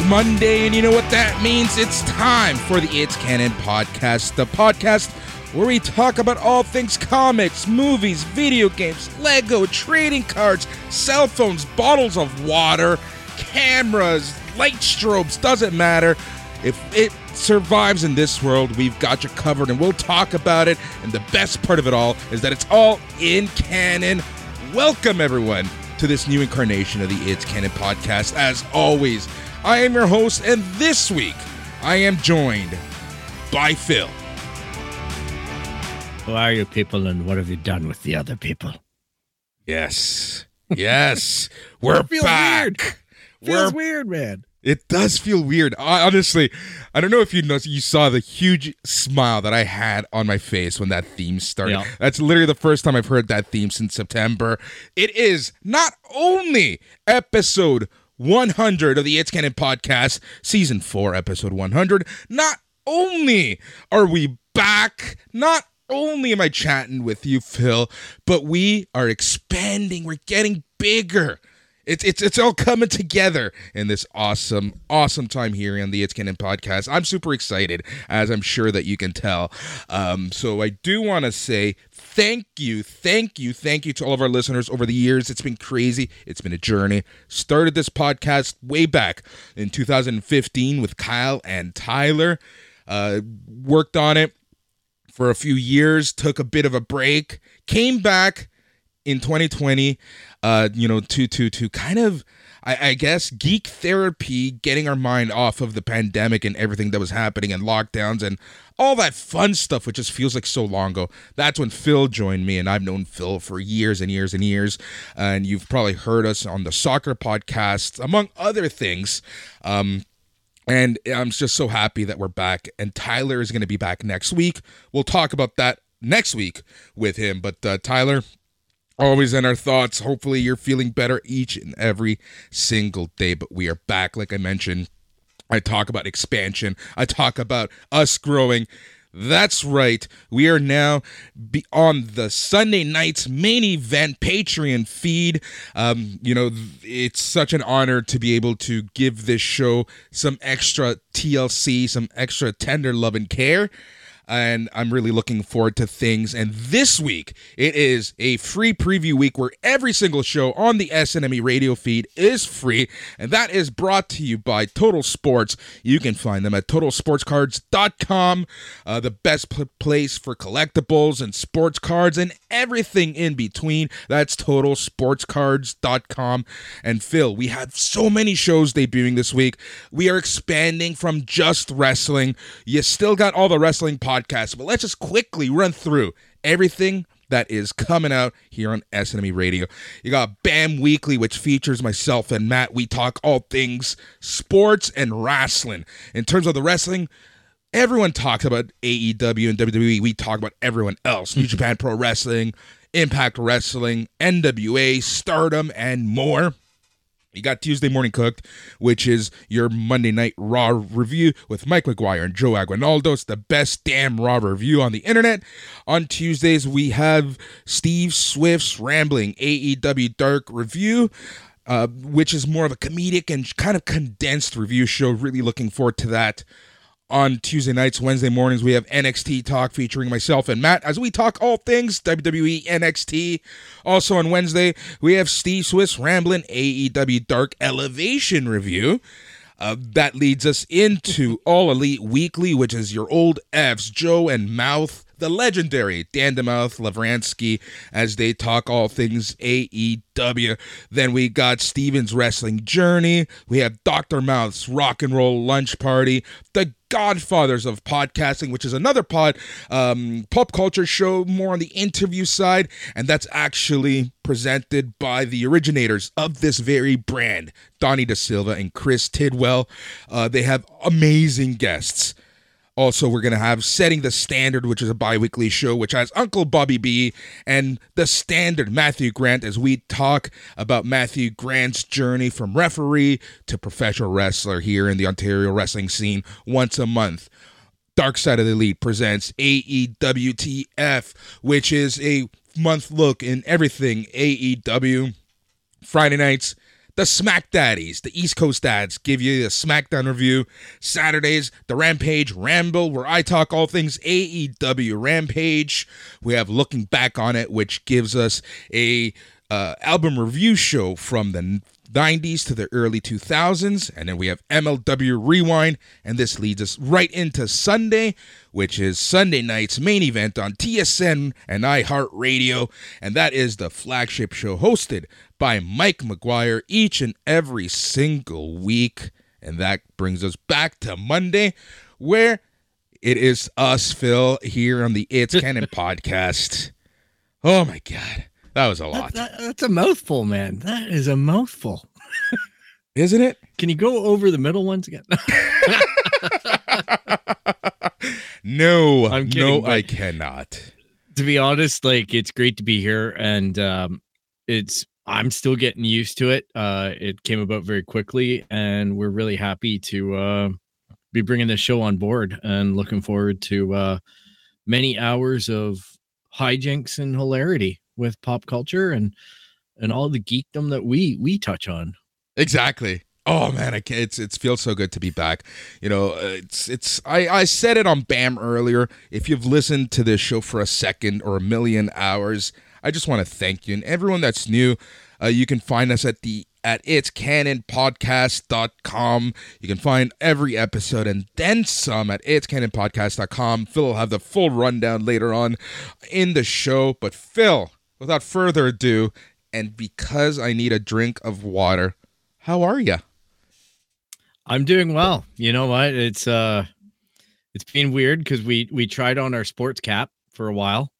It's Monday, and you know what that means? It's time for the It's Canon podcast, the podcast where we talk about all things comics, movies, video games, Lego, trading cards, cell phones, bottles of water, cameras, light strobes, doesn't matter. If it survives in this world, we've got you covered, and we'll talk about it. And the best part of it all is that it's all in canon. Welcome, everyone, to this new incarnation of the It's Canon podcast. As always, I am your host, and this week I am joined by Phil. Who are you people and what have you done with the other people? Yes, yes, we're feels back. weird. We're Feels weird, man. It does feel weird. I, honestly, I don't know if you know, you saw the huge smile that I had on my face when that theme started. Yeah. That's literally the first time I've heard that theme since September. It is not only episode 100 of the It's Canon podcast, season 4, episode 100. Not only are we back, not only am I chatting with you, Phil, but we are expanding. We're getting bigger. It's it's it's all coming together in this awesome awesome time here on the It's Canon podcast. I'm super excited, as I'm sure that you can tell. Um, so I do want to say thank you, thank you, thank you to all of our listeners over the years. It's been crazy. It's been a journey. Started this podcast way back in 2015 with Kyle and Tyler. Uh, worked on it for a few years, took a bit of a break, came back in 2020 uh you know to to to kind of I, I guess geek therapy getting our mind off of the pandemic and everything that was happening and lockdowns and all that fun stuff which just feels like so long ago that's when phil joined me and i've known phil for years and years and years and you've probably heard us on the soccer podcast among other things um and I'm just so happy that we're back. And Tyler is going to be back next week. We'll talk about that next week with him. But uh, Tyler, always in our thoughts. Hopefully, you're feeling better each and every single day. But we are back, like I mentioned. I talk about expansion, I talk about us growing. That's right. We are now be on the Sunday night's main event Patreon feed. Um, you know, it's such an honor to be able to give this show some extra TLC, some extra tender love and care and I'm really looking forward to things. And this week, it is a free preview week where every single show on the SNME radio feed is free, and that is brought to you by Total Sports. You can find them at totalsportscards.com, uh, the best pl- place for collectibles and sports cards and everything in between. That's totalsportscards.com. And Phil, we have so many shows debuting this week. We are expanding from just wrestling. You still got all the wrestling podcasts, but let's just quickly run through everything that is coming out here on SNME Radio. You got BAM Weekly, which features myself and Matt. We talk all things sports and wrestling. In terms of the wrestling, everyone talks about AEW and WWE. We talk about everyone else New Japan Pro Wrestling, Impact Wrestling, NWA, Stardom, and more. You got Tuesday Morning Cooked, which is your Monday Night Raw review with Mike McGuire and Joe Aguinaldo. It's the best damn Raw review on the internet. On Tuesdays, we have Steve Swift's Rambling AEW Dark review. Uh, which is more of a comedic and kind of condensed review show. Really looking forward to that on Tuesday nights, Wednesday mornings, we have NXT Talk featuring myself and Matt as we talk all things WWE NXT. Also on Wednesday, we have Steve Swift's rambling AEW Dark Elevation review. Uh, that leads us into All Elite Weekly, which is your old F's, Joe and Mouth, the legendary Dandemouth Lavransky as they talk all things AEW. Then we got Steven's Wrestling Journey. We have Dr. Mouth's Rock and Roll Lunch Party. The godfathers of podcasting, which is another pod um, pop culture show more on the interview side, and that's actually presented by the originators of this very brand, Donnie Da Silva and Chris Tidwell. Uh, they have amazing guests. Also, we're going to have Setting the Standard, which is a bi weekly show, which has Uncle Bobby B and the standard Matthew Grant as we talk about Matthew Grant's journey from referee to professional wrestler here in the Ontario wrestling scene once a month. Dark Side of the Elite presents AEWTF, which is a month look in everything AEW. Friday nights, the Smack Daddies, the East Coast dads, give you a SmackDown review. Saturdays, the Rampage Ramble, where I talk all things AEW Rampage. We have Looking Back on It, which gives us a uh, album review show from the 90s to the early 2000s. And then we have MLW Rewind. And this leads us right into Sunday, which is Sunday night's main event on TSN and iHeartRadio. And that is the flagship show hosted by Mike McGuire each and every single week. And that brings us back to Monday, where it is us, Phil, here on the It's Canon podcast. Oh my God. That was a lot. That, that, that's a mouthful, man. That is a mouthful. Isn't it? Can you go over the middle ones again? no, I'm kidding, no, I cannot. to be honest, like it's great to be here, and um, it's I'm still getting used to it. Uh, it came about very quickly, and we're really happy to uh, be bringing this show on board, and looking forward to uh, many hours of hijinks and hilarity with pop culture and and all the geekdom that we we touch on. Exactly. Oh man, I can't, it's it feels so good to be back. You know, uh, it's it's I I said it on Bam earlier. If you've listened to this show for a second or a million hours, I just want to thank you and everyone that's new. Uh, you can find us at the at it's canonpodcast.com. You can find every episode and then some at it's canonpodcast.com. Phil will have the full rundown later on in the show. But Phil, without further ado, and because I need a drink of water, how are you? I'm doing well. You know what? It's uh it's been weird because we we tried on our sports cap for a while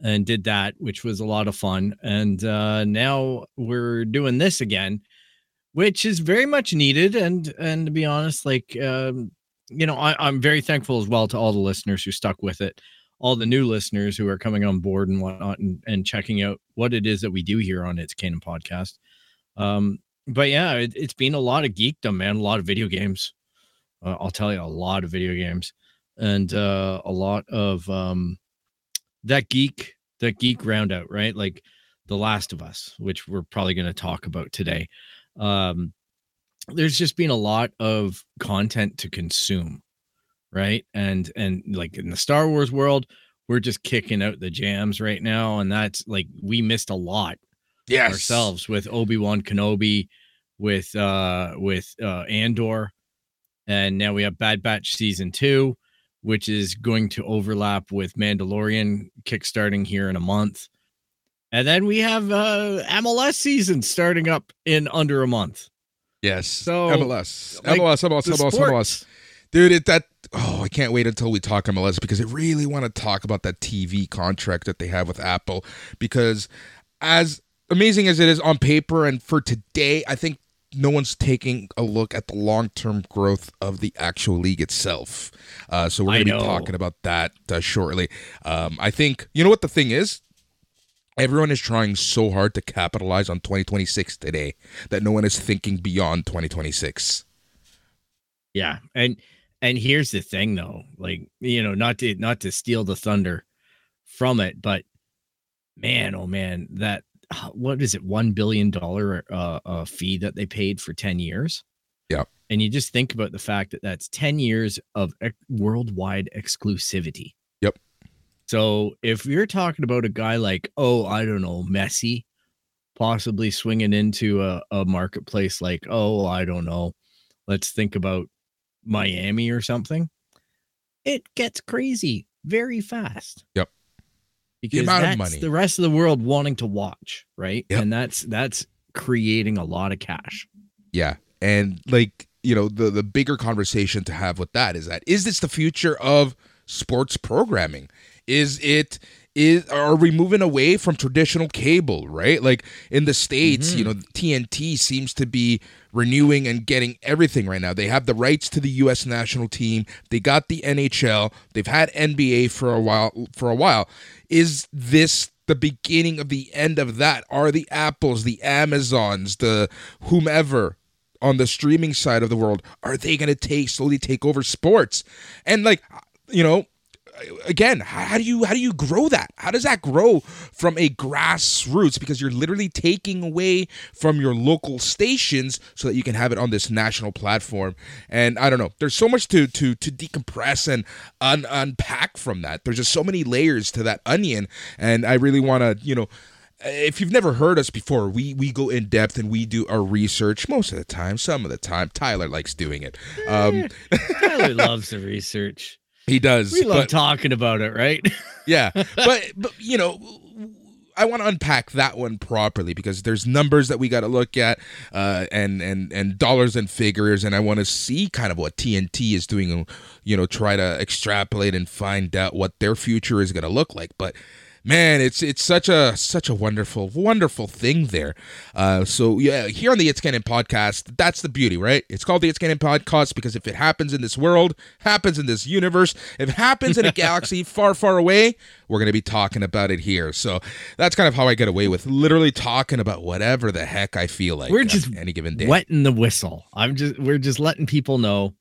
and did that, which was a lot of fun. And uh now we're doing this again, which is very much needed. And and to be honest, like um, you know, I, I'm very thankful as well to all the listeners who stuck with it, all the new listeners who are coming on board and whatnot and, and checking out what it is that we do here on It's Canon Podcast. Um, but yeah, it, it's been a lot of geekdom, man. A lot of video games. Uh, I'll tell you, a lot of video games, and uh, a lot of um, that geek, that geek roundout, right? Like The Last of Us, which we're probably going to talk about today. Um, there's just been a lot of content to consume, right? And and like in the Star Wars world, we're just kicking out the jams right now, and that's like we missed a lot Yes. ourselves with Obi-Wan Kenobi, with uh with uh Andor, and now we have Bad Batch season two, which is going to overlap with Mandalorian kickstarting here in a month. And then we have uh MLS season starting up in under a month. Yes. So, MLS. like, MLS, MLS, The MLS, MLS. Dude, it that oh, I can't wait until we talk MLS because I really want to talk about that TV contract that they have with Apple because as amazing as it is on paper and for today, I think no one's taking a look at the long-term growth of the actual league itself. Uh, so we're going to be talking about that uh, shortly. Um, I think you know what the thing is. Everyone is trying so hard to capitalize on 2026 today that no one is thinking beyond 2026. Yeah. And and here's the thing though, like, you know, not to not to steal the thunder from it, but man, oh man, that uh, what is it, one billion dollar uh, uh fee that they paid for 10 years? Yeah. And you just think about the fact that that's 10 years of ex- worldwide exclusivity. Yep. So if you're talking about a guy like, oh, I don't know, Messi, possibly swinging into a, a marketplace like, oh, I don't know, let's think about Miami or something, it gets crazy. very fast. Yep. Because that's the rest of the world wanting to watch, right? Yep. And that's that's creating a lot of cash. Yeah. And like, you know, the the bigger conversation to have with that is that is this the future of sports programming? Is it is are we moving away from traditional cable, right? Like in the states, you mm-hmm. know, TNT seems to be renewing and getting everything right now. They have the rights to the US national team. They got the NHL. They've had NBA for a while for a while. Is this the beginning of the end of that? Are the Apples, the Amazons, the whomever on the streaming side of the world, are they going to take slowly take over sports? And like, you know, again, how, do you how do you grow that? How does that grow from a grassroots? Because you're literally taking away from your local stations so that you can have it on this national platform. And I don't know, there's so much to to to decompress and un- unpack from that. There's just so many layers to that onion, and I really want to, you know if you've never heard us before, we we go in depth and we do our research most of the time. Some of the time, Tyler likes doing it. Um, Tyler loves the research. He does. We love but- talking about it, right? yeah, but but you know. I want to unpack that one properly because there's numbers that we got to look at, uh, and and and dollars and figures, and I want to see kind of what TNT is doing, and you know, try to extrapolate and find out what their future is going to look like. But man, it's it's such a such a wonderful wonderful thing there. Uh, so yeah, here on the It's Canon podcast, that's the beauty, right? It's called the It's Canon podcast because if it happens in this world, happens in this universe, if it happens in a galaxy far far away, we're gonna be talking about it here. So that's kind of how I get away with literally talking about whatever the heck I feel like. We're just any given day. Wetting the whistle. I'm just we're just letting people know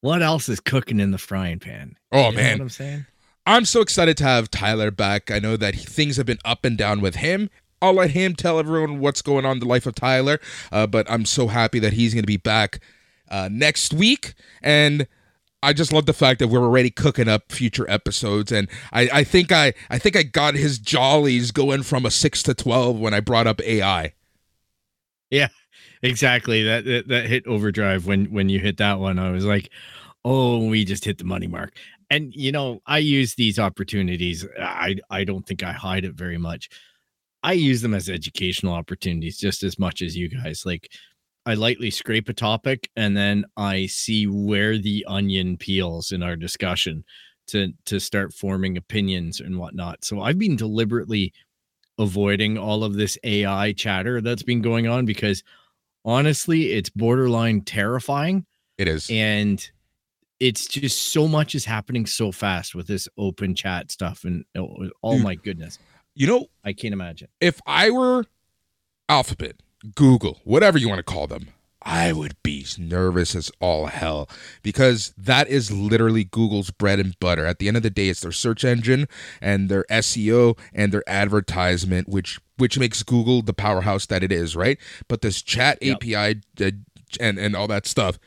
what else is cooking in the frying pan. Oh You know man, what I'm saying? I'm so excited to have Tyler back. I know that things have been up and down with him. I'll let him tell everyone what's going on in the life of Tyler, uh, but I'm so happy that he's going to be back uh, next week. And I just love the fact that we're already cooking up future episodes, and I, I think I I think I got his jollies going from a six to twelve when I brought up AI. Yeah, exactly. That, that that hit overdrive when when you hit that one. I was like, oh, we just hit the money mark. And you know, I use these opportunities. I I don't think I hide it very much. I use them as educational opportunities just as much as you guys. Like I lightly scrape a topic and then I see where the onion peels in our discussion to to start forming opinions and whatnot. So I've been deliberately avoiding all of this AI chatter that's been going on because honestly, it's borderline terrifying It is. and it's just so much is happening so fast with this open chat stuff and oh, oh Dude. my goodness You know, i can't imagine if I were Alphabet, Google, whatever you want to call them, I would be nervous as all hell because that is literally Google's bread and butter. At the end of the day, it's their search engine and their SEO and their advertisement, which which makes Google the powerhouse that it is, right? But this chat Yep. API uh, and and all that stuff,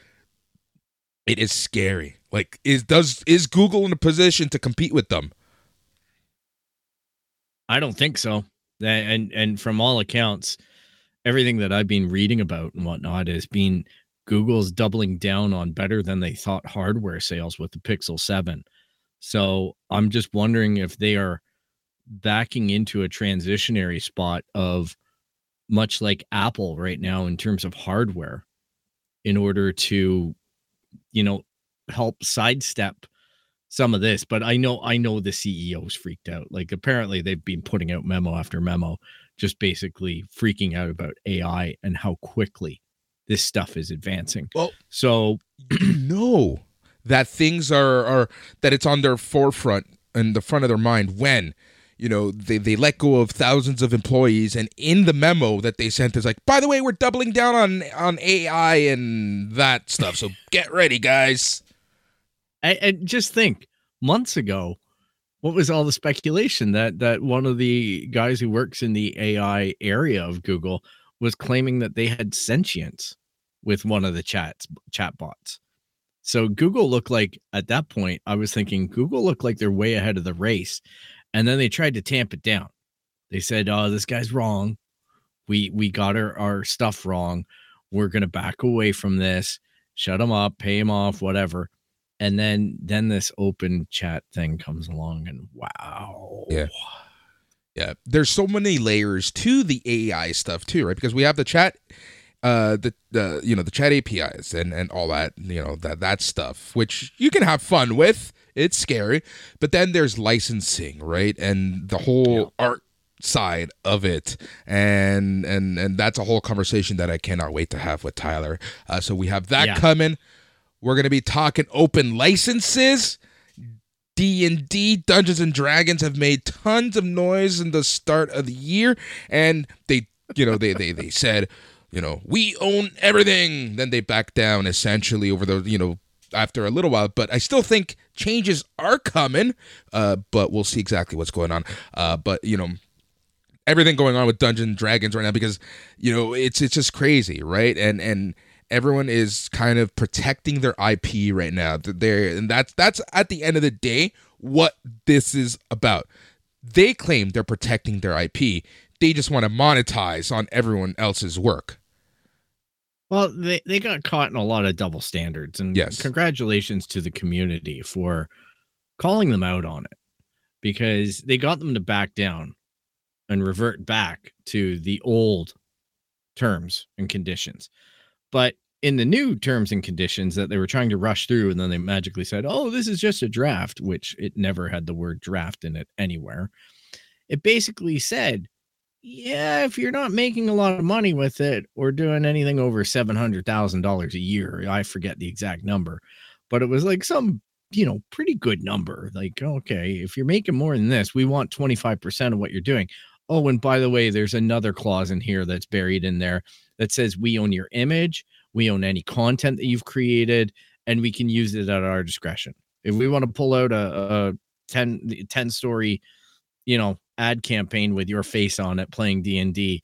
it is scary. Like, is does is Google in a position to compete with them? i don't think so and and from all accounts everything that i've been reading about and whatnot is being google's doubling down on better than they thought hardware sales with the pixel 7 so i'm just wondering if they are backing into a transitionary spot of much like apple right now in terms of hardware in order to you know help sidestep some of this but i know i know the ceo's freaked out. Like apparently they've been putting out memo after memo just basically freaking out about ai and how quickly this stuff is advancing. Well- so you know that things are are that it's on their forefront and the front of their mind when you know they, they let go of thousands of employees and in the memo that they sent is like by the way we're doubling down on on ai and that stuff so get ready guys. And, and just think months ago what was all the speculation? That that one of the guys who works in the ai area of google was claiming that they had sentience with one of the chats chat bots so google looked like at that point i was thinking google looked like they're way ahead of the race and then they tried to tamp it down they said oh this guy's wrong we we got our, our stuff wrong we're gonna back away from this shut him up pay him off whatever And then then this open chat thing comes along and wow. Yeah. Yeah, there's so many layers to the AI stuff too, right? Because we have the chat, uh, the the you know the chat APIs and and all that you know that that stuff, which you can have fun with. It's scary, but then there's licensing, right? And the whole art side of it. And and and that's a whole conversation that i cannot wait to have with tyler. Uh, so we have that Yeah. coming. We're going to be talking open licenses. D&d dungeons and dragons have made tons of noise in the start of the year. And they you know they they, they said you know we own everything. Then they backed down essentially over the you know after a little while but i still think changes are coming uh, but we'll see exactly what's going on uh, but you know everything going on with Dungeons and Dragons right now because you know it's it's just crazy, right? And and everyone is kind of protecting their IP right now. They're and that's that's at the end of the day what this is about. They claim they're protecting their IP. They just want to monetize on everyone else's work. Well, they, they got caught in a lot of double standards. And Yes. congratulations to the community for calling them out on it because they got them to back down and revert back to the old terms and conditions. But in the new terms and conditions that they were trying to rush through, and then they magically said, oh, this is just a draft, which it never had the word draft in it anywhere. It basically said, yeah, if you're not making a lot of money with it or doing anything over seven hundred thousand dollars a year, I forget the exact number, but it was like some you know pretty good number. Like, okay, if you're making more than this, we want twenty five percent of what you're doing. Oh, and by the way, there's another clause in here that's buried in there that says we own your image, we own any content that you've created, and we can use it at our discretion. If we want to pull out a, a 10, 10 story, you know, ad campaign with your face on it playing D&D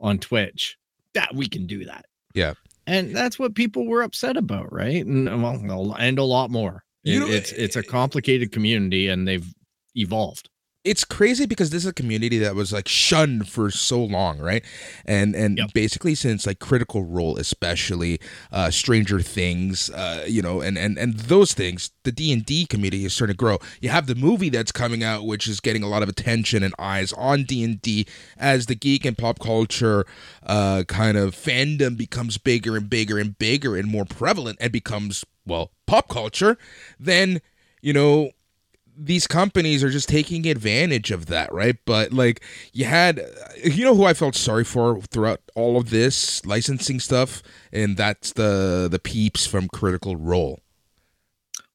on Twitch, that we can do that. Yeah. And that's what people were upset about, right? And uh, well, and a lot more. You know, it's it's a complicated community and they've evolved. It's crazy because this is a community that was like shunned for so long right and and Yep. basically since like critical role especially uh stranger things uh you know and and and those things the d&d community is starting to grow you have the movie that's coming out which is getting a lot of attention and eyes on d&d as the geek and pop culture uh kind of fandom becomes bigger and bigger and bigger and more prevalent and becomes well pop culture then you know these companies are just taking advantage of that, right? But like you had, you know, who I felt sorry for throughout all of this licensing stuff, and that's the the peeps from Critical Role.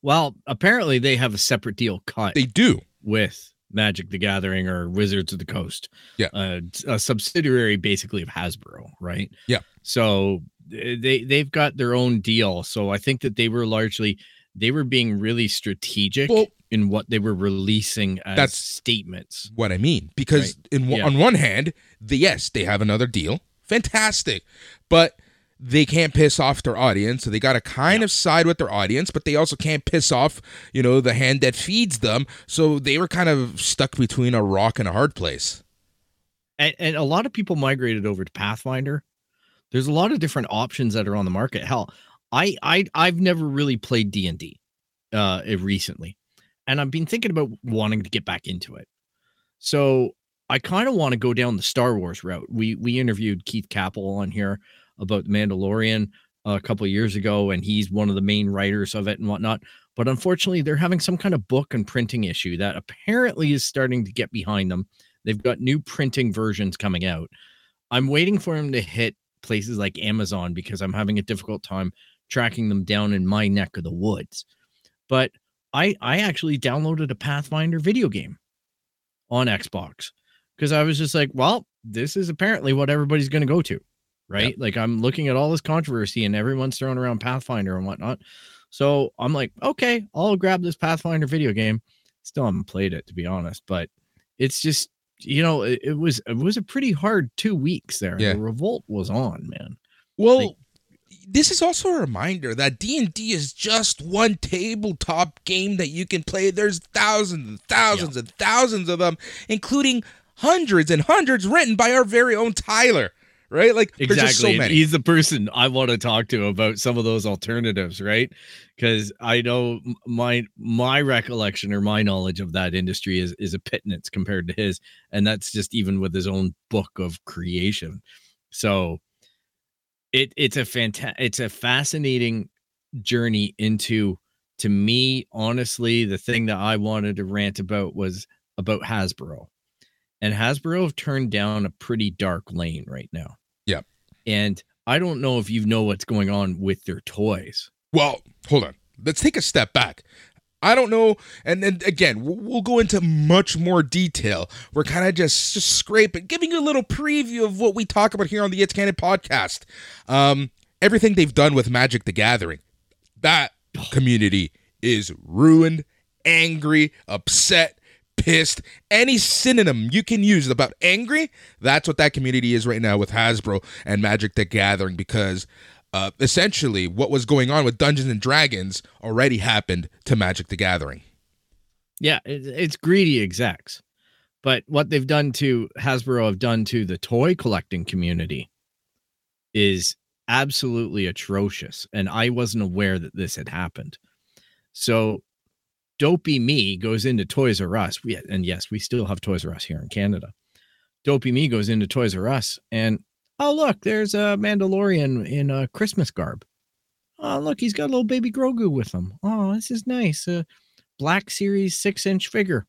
Well, apparently they have a separate deal cut They do, with Magic the Gathering or Wizards of the Coast. Yeah. Uh, a subsidiary basically of Hasbro, right? Yeah. So eh, they they've got their own deal. So I think that they were largely they were being really strategic Well- in what they were releasing as That's- statements. what I mean, because in Yeah. on one hand, the yes, they have another deal, fantastic, but they can't piss off their audience, so they got to kind of side with their audience, but they also can't piss off, you know, the hand that feeds them. So they were kind of stuck between a rock and a hard place. And, and a lot of people migrated over to Pathfinder. There's a lot of different options that are on the market. Hell, I I I've never really played D and D uh recently, and I've been thinking about wanting to get back into it. So I kind of want to go down the Star Wars route. We we interviewed Keith Kappel on here about the Mandalorian a couple years ago, and he's one of the main writers of it and whatnot. But unfortunately, they're having some kind of book and printing issue that apparently is starting to get behind them. They've got new printing versions coming out. I'm waiting for them to hit places like Amazon because I'm having a difficult time tracking them down in my neck of the woods. But I I actually downloaded a Pathfinder video game on Xbox because I was just like, well, this is apparently what everybody's going to go to, right? Like I'm looking at all this controversy and everyone's throwing around Pathfinder and whatnot. So I'm like, okay, I'll grab this Pathfinder video game. Still haven't played it to be honest, but it's just you know it, it was it was a pretty hard two weeks there. Yeah. The revolt was on, man. Well, Like- this is also a reminder that D&D is just one tabletop game that you can play. There's thousands and thousands and thousands of them, including hundreds and hundreds written by our very own Tyler, right? Like there's exactly. so many. He's the person I want to talk to about some of those alternatives, right? Because I know my my recollection or my knowledge of that industry is is a pittance compared to his, and that's just even with his own book of creation. So it it's a fanta- it's a fascinating journey into to me honestly the thing that I wanted to rant about was about Hasbro. And Hasbro have turned down a pretty dark lane right now. Yep. And I don't know if you know what's going on with their toys. Well, hold on. Let's take a step back. I don't know, and then again, we'll, go into much more detail. We're kind of just just scraping, giving you a little preview of what we talk about here on the It's Canon podcast. Um, everything they've done with Magic the Gathering, that community is ruined, angry, upset, pissed. Any synonym you can use about angry, that's what that community is right now with Hasbro and Magic the Gathering because uh, essentially what was going on with Dungeons and Dragons already happened to Magic the Gathering. Yeah, it's greedy execs. But what they've done to Hasbro have done to the toy collecting community is absolutely atrocious. And I wasn't aware that this had happened. So Dopey Me goes into Toys R Us. We, and yes, we still have Toys R Us here in Canada. Dopey Me goes into Toys R Us and oh look, there's a Mandalorian in a Christmas garb. Oh look, he's got a little baby Grogu with him. Oh, this is nice. A Black Series six inch figure.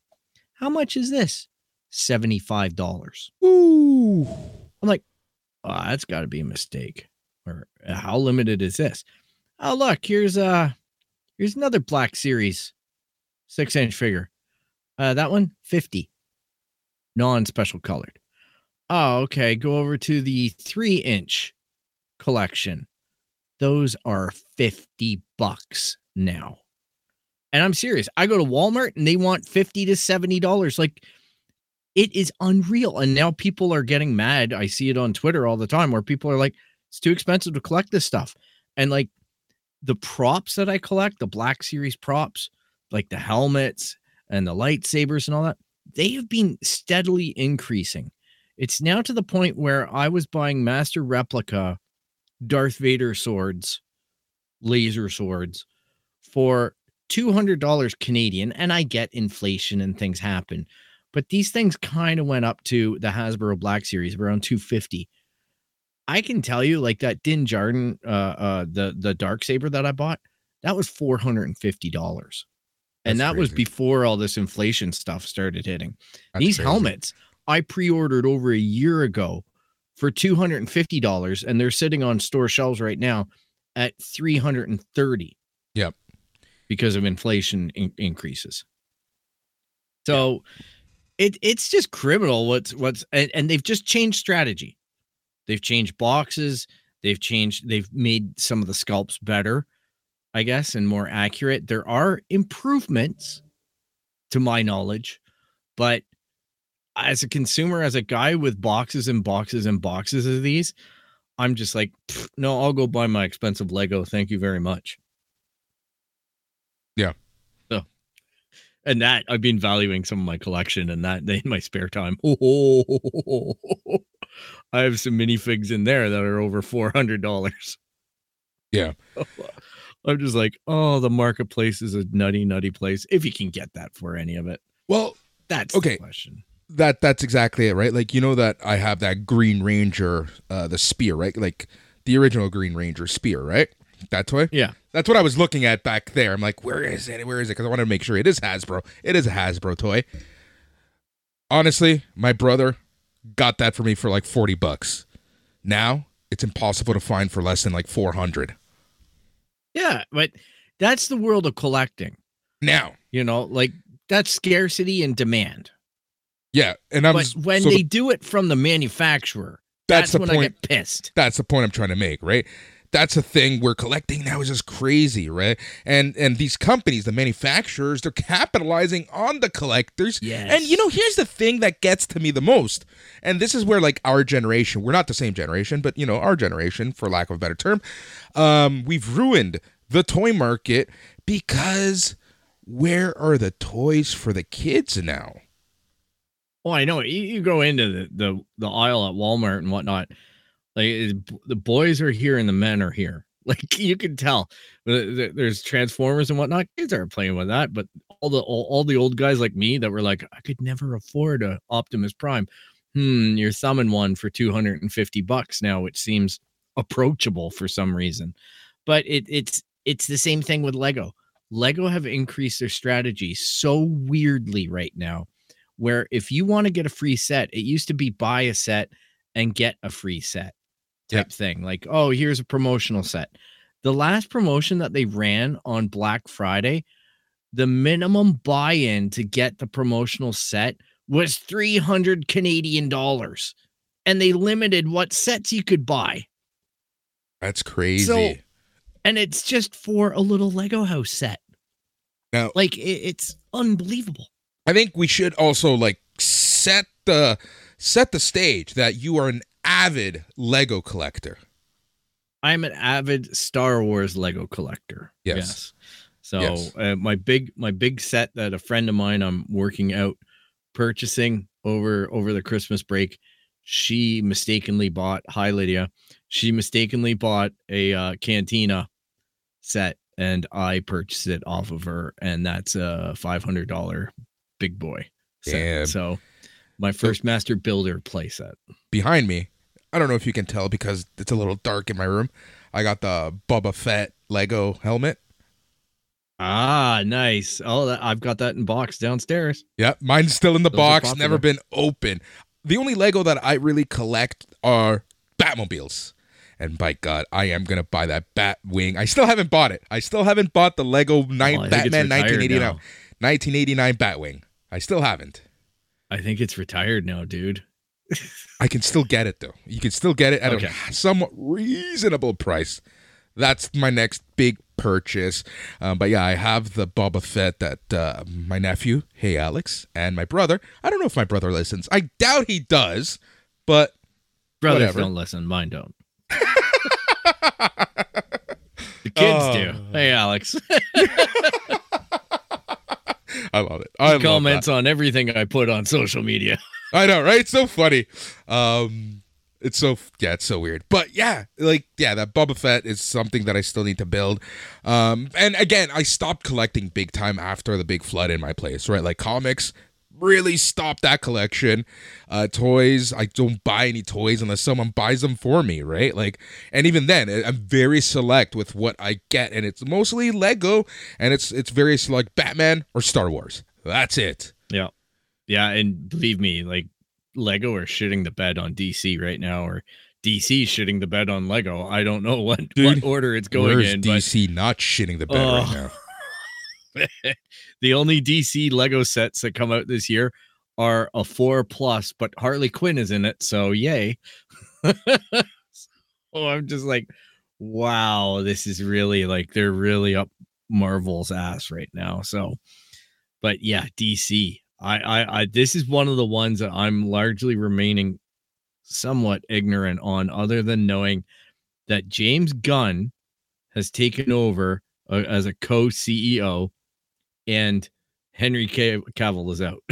How much is this? Seventy five dollars. Ooh. I'm like, oh, that's got to be a mistake. Or uh, how limited is this? Oh, look, here's uh here's another Black Series six inch figure. Uh, that one 50, non special colored. Oh, okay. Go over to the three inch collection. Those are 50 bucks now. And I'm serious. I go to Walmart and they want 50 to 70 dollars. Like it is unreal. And now people are getting mad. I see it on Twitter all the time where people are like, it's too expensive to collect this stuff. And like the props that I collect, the Black Series props, like the helmets and the lightsabers and all that, they have been steadily increasing. It's now to the point where I was buying master replica Darth Vader swords, laser swords for $200 Canadian. And I get inflation and things happen. But these things kind of went up to the Hasbro Black Series around 250. I can tell you, like that Din Djarin, uh, uh, the the dark saber that I bought, that was four hundred and fifty dollars, and that was before all this inflation stuff started hitting. That's These crazy. helmets I pre-ordered over a year ago for two hundred and fifty dollars, and they're sitting on store shelves right now at three hundred and thirty. Yep. because of inflation in- increases. So it it's just criminal what's what's and, and they've just changed strategy. They've changed boxes, they've changed they've made some of the sculpts better, I guess, and more accurate. There are improvements to my knowledge, but as a consumer, as a guy with boxes and boxes and boxes of these, I'm just like, no, I'll go buy my expensive Lego. Thank you very much. Yeah. So, and that I've been valuing some of my collection and that in my spare time. I have some minifigs in there that are over four hundred dollars. Yeah. I'm just like, oh, the marketplace is a nutty, nutty place. If you can get that for any of it, Well, that's Okay. the question. That that's exactly it, right? Like you know that I have that Green Ranger, uh, the spear, right? Like the original Green Ranger spear, right? That toy. Yeah. That's what I was looking at back there. I'm like, where is it? Where is it? Because I wanted to make sure it is Hasbro. It is a Hasbro toy. Honestly, my brother got that for me for like 40 bucks. Now it's impossible to find for less than like 400. Yeah, but that's the world of collecting. Now, You know, like that's scarcity and demand. Yeah, and I'm But when so they the- do it from the manufacturer, that's, that's, the when point. I get pissed. that's the point I'm trying to make, right? That's a thing we're collecting now is just crazy, right? And and these companies, the manufacturers, they're capitalizing on the collectors. Yes. And you know, here's the thing that gets to me the most. And this is where like our generation, we're not the same generation, but you know, our generation, for lack of a better term, um, we've ruined the toy market because where are the toys for the kids now? Oh, I know. You, you go into the, the the aisle at Walmart and whatnot. Like the boys are here and the men are here. Like you can tell. The- the- There's Transformers and whatnot. Kids aren't playing with that, but all the all, all the old guys like me that were like, I could never afford a Optimus Prime. Hmm, you're thumbing one for 250 bucks now, which seems approachable for some reason. But it it's it's the same thing with Lego. Lego have increased their strategy so weirdly right now, where if you want to get a free set, it used to be buy a set and get a free set type thing. Like, oh, here's a promotional set. The last promotion that they ran on Black Friday, the minimum buy-in to get the promotional set was 300 Canadian dollars. And they limited what sets you could buy. That's crazy. So, And it's just for a little Lego house set. Now- like it, it's unbelievable. I think we should also like set the set the stage that you are an avid Lego collector. I'm an avid Star Wars Lego collector. Yes. So Yes. Uh, my big my big set that a friend of mine I'm working out purchasing over over the Christmas break, she mistakenly bought. Hi Lydia. She mistakenly bought a uh, Cantina set, and I purchased it off of her, and that's a five hundred dollar big boy. Set. Damn. So my first master builder playset. Behind me, I don't know if you can tell because it's a little dark in my room. I got the Boba Fett Lego helmet. Ah, nice. Oh, that, I've got that in box downstairs. Yep, mine's still in the Those box, never been open. The only Lego that I really collect are Batmobiles. And by God, I am gonna buy that Batwing. I still haven't bought it. I still haven't bought the Lego nine, Well, I think it's Batman retired 1989, now. 1989 Batwing. I still haven't. I think it's retired now, dude. I can still get it though. You can still get it at Okay. a somewhat reasonable price. That's my next big purchase. Um, but yeah, I have the Boba Fett that uh, my nephew, hey Alex, and my brother. I don't know if my brother listens. I doubt he does, but Brothers Whatever. don't listen. Mine don't. the kids do. Oh. Hey, Alex. I love it. I love Comments that. on everything I put on social media. I know, right? It's so funny. Um, it's so yeah, it's so weird. But yeah, like yeah, that Boba Fett is something that I still need to build. Um, and again, I stopped collecting big time after the big flood in my place. Right, like comics really stopped that collection. Uh, toys, I don't buy any toys unless someone buys them for me. Right, like, and even then, I'm very select with what I get, and it's mostly Lego, and it's it's very select Batman or Star Wars. That's it. Yeah. Yeah. And believe me, like Lego are shitting the bed on DC right now, or DC shitting the bed on Lego. I don't know what, Dude, what order it's going in, but DC not shitting the bed right Oh. now? the only DC Lego sets that come out this year are a four plus, but Harley Quinn is in it, so yay. oh, I'm just like, wow, this is really like they're really up Marvel's ass right now. So, but yeah, DC. I, I, I, this is one of the ones that I'm largely remaining somewhat ignorant on, other than knowing that James Gunn has taken over uh, as a co CEO and Henry Cav- Cavill is out.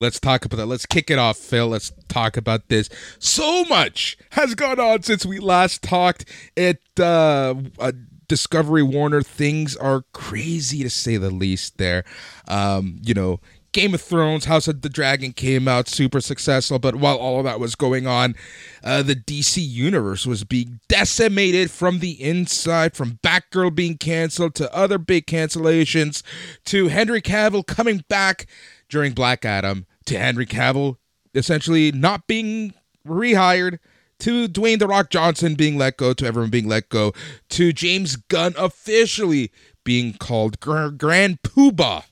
Let's talk about that. Let's kick it off, Phil. Let's talk about this. So much has gone on since we last talked at uh, uh, Discovery Warner. Things are crazy to say the least. There, um, you know, Game of Thrones, House of the Dragon came out super successful, but while all of that was going on, uh, the DC universe was being decimated from the inside, from Batgirl being canceled to other big cancellations, to Henry Cavill coming back during Black Adam, to Henry Cavill essentially not being rehired. To Dwayne The Rock Johnson being let go, to everyone being let go, to James Gunn officially being called gr- Grand Poobah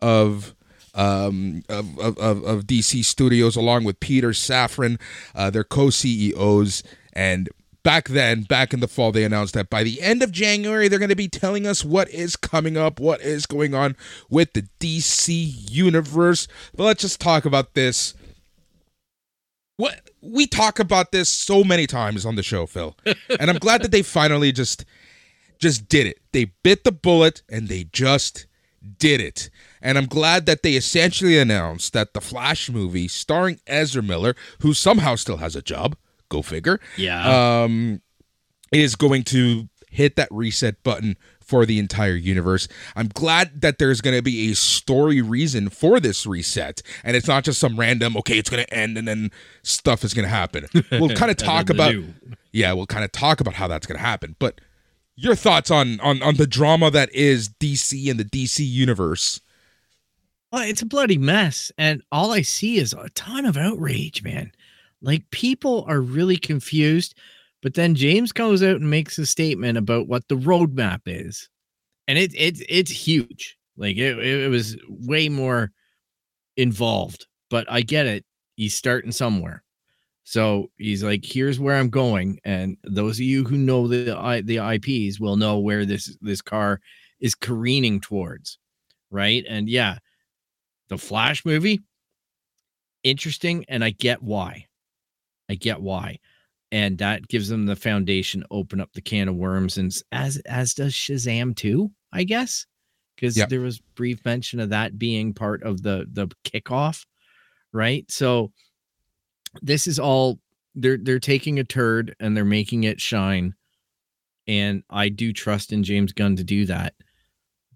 of um, of, of, of, DC Studios, along with Peter Safran, uh, their co CEOs. And back then, back in the fall, they announced that by the end of January, they're going to be telling us what is coming up, what is going on with the DC universe. But let's just talk about this. What we talk about this so many times on the show, Phil, and I'm glad that they finally just just did it. They bit the bullet and they just did it. And I'm glad that they essentially announced that the Flash movie starring Ezra Miller, who somehow still has a job, go figure, Yeah. um, is going to hit that reset button for the entire universe. I'm glad that there's going to be a story reason for this reset, and it's not just some random okay, it's going to end and then stuff is going to happen. We'll kind of talk about new. yeah, we'll kind of talk about how that's going to happen, but your thoughts on on on the drama that is DC and the DC universe. Well, it's a bloody mess. And all I see is a ton of outrage, man. Like people are really confused. But then James goes out and makes a statement about what the roadmap is. And it, it it's huge. Like it, it was way more involved. But I get it. He's starting somewhere. So he's like, here's where I'm going. And those of you who know the I the IPs will know where this this car is careening towards. Right. And yeah, the Flash movie, interesting, and I get why. I get why. And that gives them the foundation, open up the can of worms, and as as does Shazam too, I guess. Because Yep. there was brief mention of that being part of the the kickoff, right? So this is all they're they're taking a turd and they're making it shine. And I do trust in James Gunn to do that.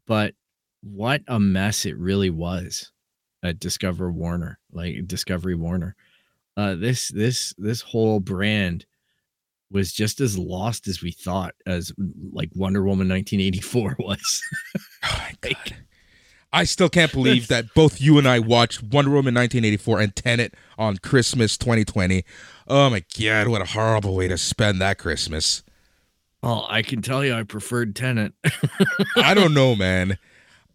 But what a mess it really was at Discover Warner, like Discovery Warner. Uh, this this this whole brand was just as lost as we thought, as like Wonder Woman 1984 was. Oh my god. I still can't believe that both you and I watched Wonder Woman 1984 and Tenet on Christmas 2020. Oh my god, what a horrible way to spend that Christmas. well, I can tell you, I preferred Tenet. I don't know, man.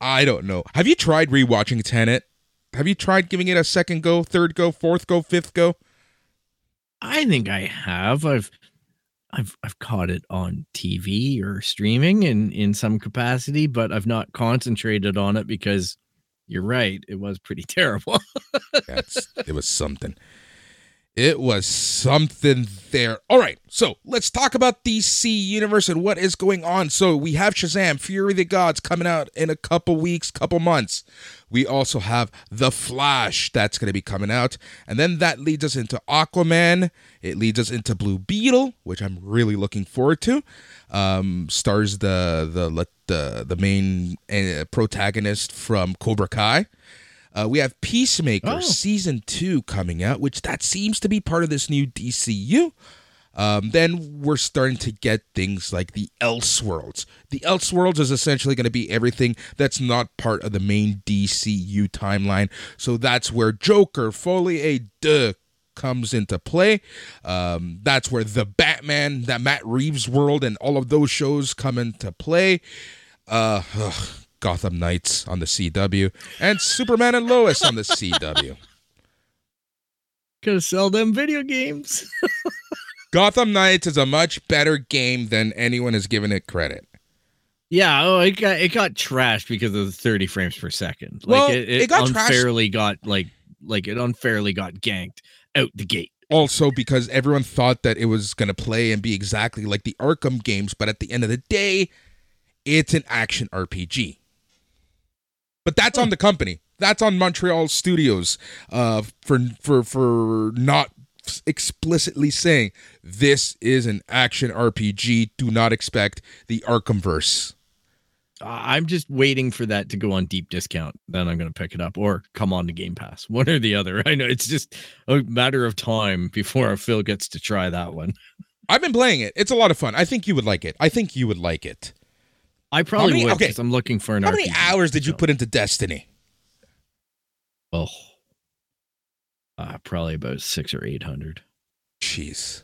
I don't know. Have you tried rewatching Tenet? Have you tried giving it a second go, third go, fourth go, fifth go? I think I have. I've I've I've caught it on TV or streaming in in some capacity, but I've not concentrated on it because you're right, it was pretty terrible. That's it was something. It was something there. All right, so let's talk about DC Universe and what is going on. So we have Shazam, Fury of the Gods coming out in a couple weeks, couple months. We also have The Flash that's going to be coming out, and then that leads us into Aquaman. It leads us into Blue Beetle, which I'm really looking forward to. Um, stars the the the the main uh, protagonist from Cobra Kai. Uh, we have Peacemaker Oh. season two coming out, which that seems to be part of this new DCU. Um, then we're starting to get things like the Elseworlds. The Elseworlds is essentially going to be everything that's not part of the main DCU timeline. So that's where Joker, Folie à Deux comes into play. Um, that's where the Batman, that Matt Reeves world, and all of those shows come into play. Uh, ugh, Gotham Knights on the CW, and Superman and Lois on the CW. Gotta sell them video games. Gotham Knights is a much better game than anyone has given it credit. Yeah, oh, it got it got trashed because of the 30 frames per second. Like Well, it, it, it got trashed- unfairly got like like it unfairly got ganked out the gate. Also, because everyone thought that it was going to play and be exactly like the Arkham games, but at the end of the day, it's an action RPG. But that's on the company. That's on Montreal Studios uh, for for for not explicitly saying this is an action RPG. Do not expect the Arkhamverse. I'm just waiting for that to go on deep discount. Then I'm going to pick it up or come on to Game Pass, one or the other. I know it's just a matter of time before Phil gets to try that one. I've been playing it. It's a lot of fun. I think you would like it. I think you would like it. I probably many- would okay. because I'm looking for an How many hours did you put into Destiny? Oh, uh, probably about six or eight hundred, Jeez.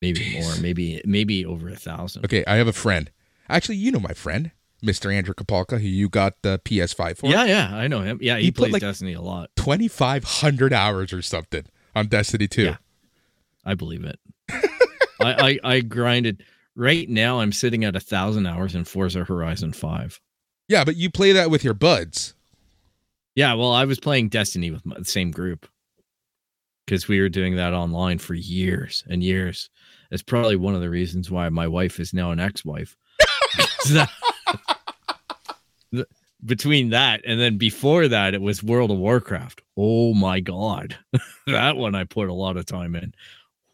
maybe Jeez. more, maybe maybe over a thousand. Okay, I have a friend. Actually, you know my friend, Mr. Andrew Kapalka, who you got the PS5 for. Yeah, yeah, I know him. Yeah, he, He plays like- Destiny a lot. 2,500 hours or something on Destiny 2. Yeah. I believe it. I, I I grinded. Right now, I'm sitting at a thousand hours in Forza Horizon Five. Yeah, but you play that with your buds. Yeah, well, I was playing Destiny with my, the same group because we were doing that online for years and years. It's probably one of the reasons why my wife is now an ex-wife. that, between that and then before that, it was World of Warcraft. Oh my god, that one I put a lot of time in.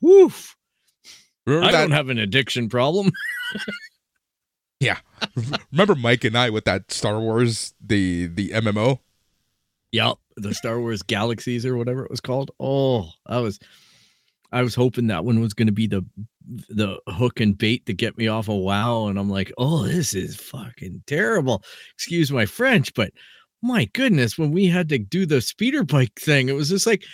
Woof. Remember I that? don't have an addiction problem. yeah. Remember Mike and I with that Star Wars the the MMO? Yep, the Star Wars Galaxies or whatever it was called. Oh, I was I was hoping that one was going to be the the hook and bait to get me off of WoW and I'm like, "Oh, this is fucking terrible." Excuse my French, but my goodness, when we had to do the speeder bike thing, it was just like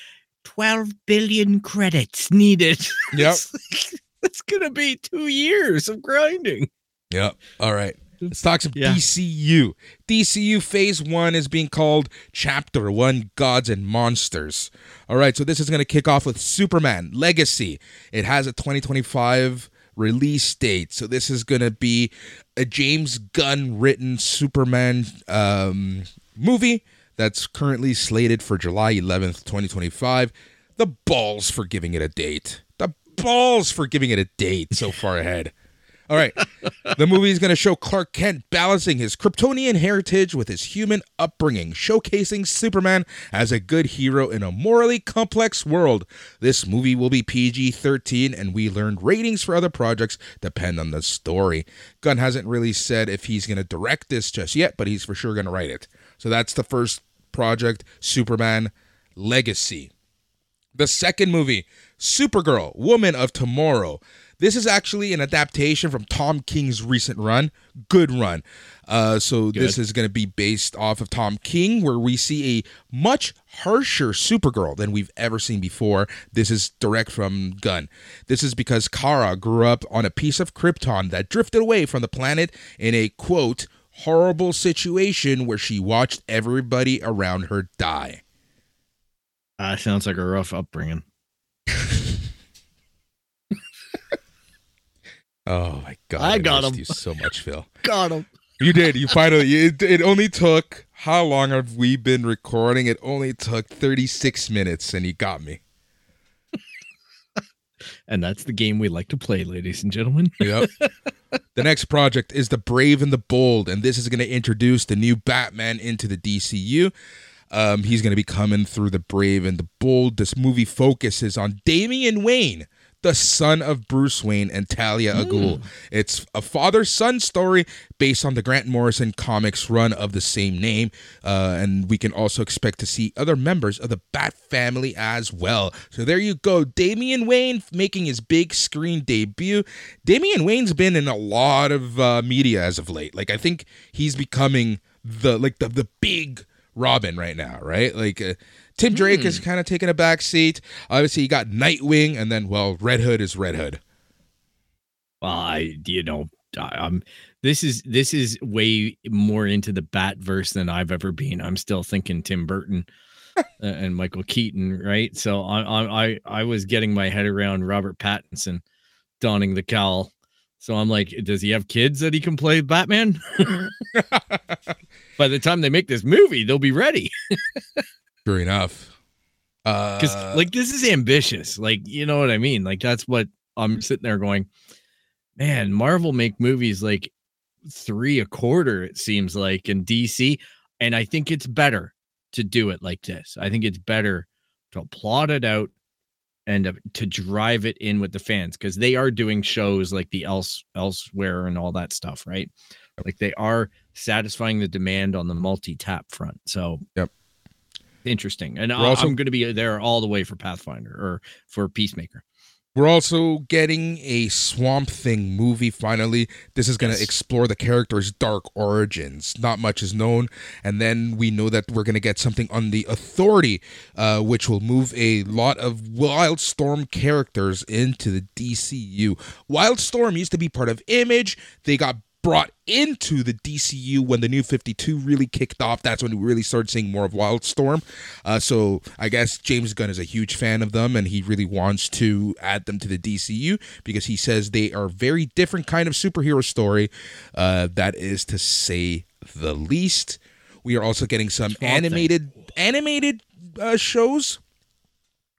12 billion credits needed. Yep. It's like, It's to be 2 years of grinding. Yep. All right. Let's talk some Yeah. DCU. DCU Phase 1 is being called Chapter 1 Gods and Monsters. All right, so this is going to kick off with Superman Legacy. It has a 2025 release date. So this is going to be a James Gunn written Superman um, movie that's currently slated for July 11th, 2025. The balls for giving it a date. The balls for giving it a date so far ahead. All right. The movie is going to show Clark Kent balancing his Kryptonian heritage with his human upbringing, showcasing Superman as a good hero in a morally complex world. This movie will be PG 13, and we learned ratings for other projects depend on the story. Gunn hasn't really said if he's going to direct this just yet, but he's for sure going to write it. So that's the first project Superman Legacy. The second movie, Supergirl, Woman of Tomorrow. This is actually an adaptation from Tom King's recent run. Good run. Uh, so this is going to be based off of Tom King, where we see a much harsher Supergirl than we've ever seen before. This is direct from Gunn. This is because Kara grew up on a piece of Krypton that drifted away from the planet in a quote horrible situation where she watched everybody around her die. Ah, sounds like a rough upbringing. Oh my god! I got him. you so much, Phil. Got him. You did. You finally. It, it only took. How long have we been recording? It only took 36 minutes, and you got me. And that's the game we like to play, ladies and gentlemen. Yep. the next project is The Brave and the Bold, and this is going to introduce the new Batman into the DCU. Um, he's going to be coming through The Brave and the Bold. This movie focuses on Damian Wayne, the son of Bruce Wayne and Talia al Ghul. It's a father-son story based on the Grant Morrison comics run of the same name, uh, and we can also expect to see other members of the Bat family as well. So there you go, Damian Wayne making his big screen debut. Damian Wayne's been in a lot of uh, media as of late. Like I think he's becoming the like the the big Robin right now, right? Like uh, Tim Drake is kind of taking a back seat. Obviously, you got Nightwing, and then well, Red Hood is Red Hood. Well, I you know, I, I'm this is this is way more into the bat verse than I've ever been. I'm still thinking Tim Burton uh, and Michael Keaton, right? So I I I was getting my head around Robert Pattinson donning the cowl. So I'm like, does he have kids that he can play Batman? By the time they make this movie, they'll be ready. Sure enough. because Uh, like this is ambitious. Like you know what i mean? Like that's what i'm sitting there going man marvel make movies like three a quarter it seems like in dc and i think it's better to do it like this. I think it's better to plot it out and to, to drive it in with the fans because they are doing shows like the else elsewhere and all that stuff right? Like they are satisfying the demand on the multi-tap front. So Yep. Interesting and I- also- i'm going to be there all the way for pathfinder or for peacemaker We're also getting a Swamp Thing movie finally. This is going to Yes. explore the character's dark origins. Not much is known. And then we know that we're going to get something on the Authority, uh, which will move a lot of Wildstorm characters into the DCU. Wildstorm used to be part of Image. They got brought into the DCU when the new 52 really kicked off. That's when we really started seeing more of Wildstorm. Uh, so I guess James Gunn is a huge fan of them and he really wants to add them to the DCU because he says they are very different kind of superhero story. Uh, that is to say the least. We are also getting some animated animated uh, shows.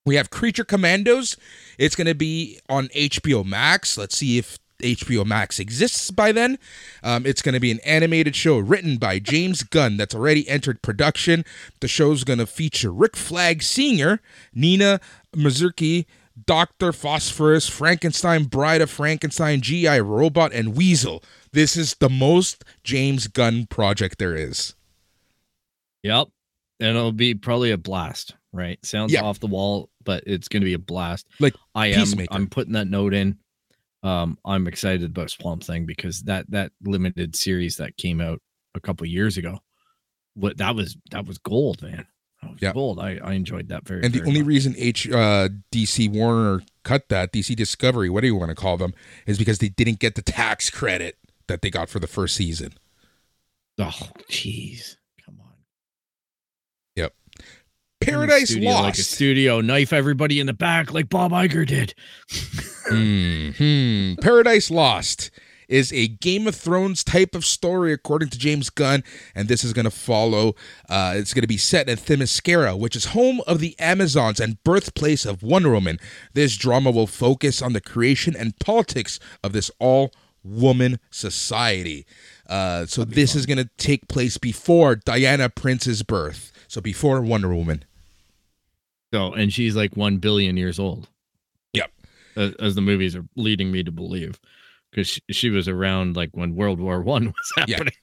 We have Creature Commandos. It's going to be on HBO Max. Let's see if HBO Max exists by then. Um, it's going to be an animated show written by James Gunn that's already entered production. The show's going to feature Rick Flag Sr., Nina Mazursky, Dr. Phosphorus, Frankenstein, Bride of Frankenstein, G.I. Robot, and Weasel. This is the most James Gunn project there is. Yep. And it'll be probably a blast, right? Sounds Yeah. off the wall, but it's going to be a blast. Like I am. I'm putting that note in. Um I'm excited about Swamp Thing because that that limited series that came out a couple years ago. What that was that was gold, man. That was Yeah. gold. I I enjoyed that very And the very only much. reason H uh, DC Warner cut that DC Discovery, whatever you want to call them, is because they didn't get the tax credit that they got for the first season. Oh jeez. Come on. Paradise studio, Like a Lost. studio, knife everybody in the back like Bob Iger did. hmm Paradise Lost is a Game of Thrones type of story, according to James Gunn, and this is going to follow. Uh, it's going to be set in Themyscira, which is home of the Amazons and birthplace of Wonder Woman. This drama will focus on the creation and politics of this all woman society. Uh, so this is going to take place before Diana Prince's birth. So before Wonder Woman. So, and she's like 1 billion years old. Yep. As, as the movies are leading me to believe. Because she, she was around like when World War One was Yeah. happening.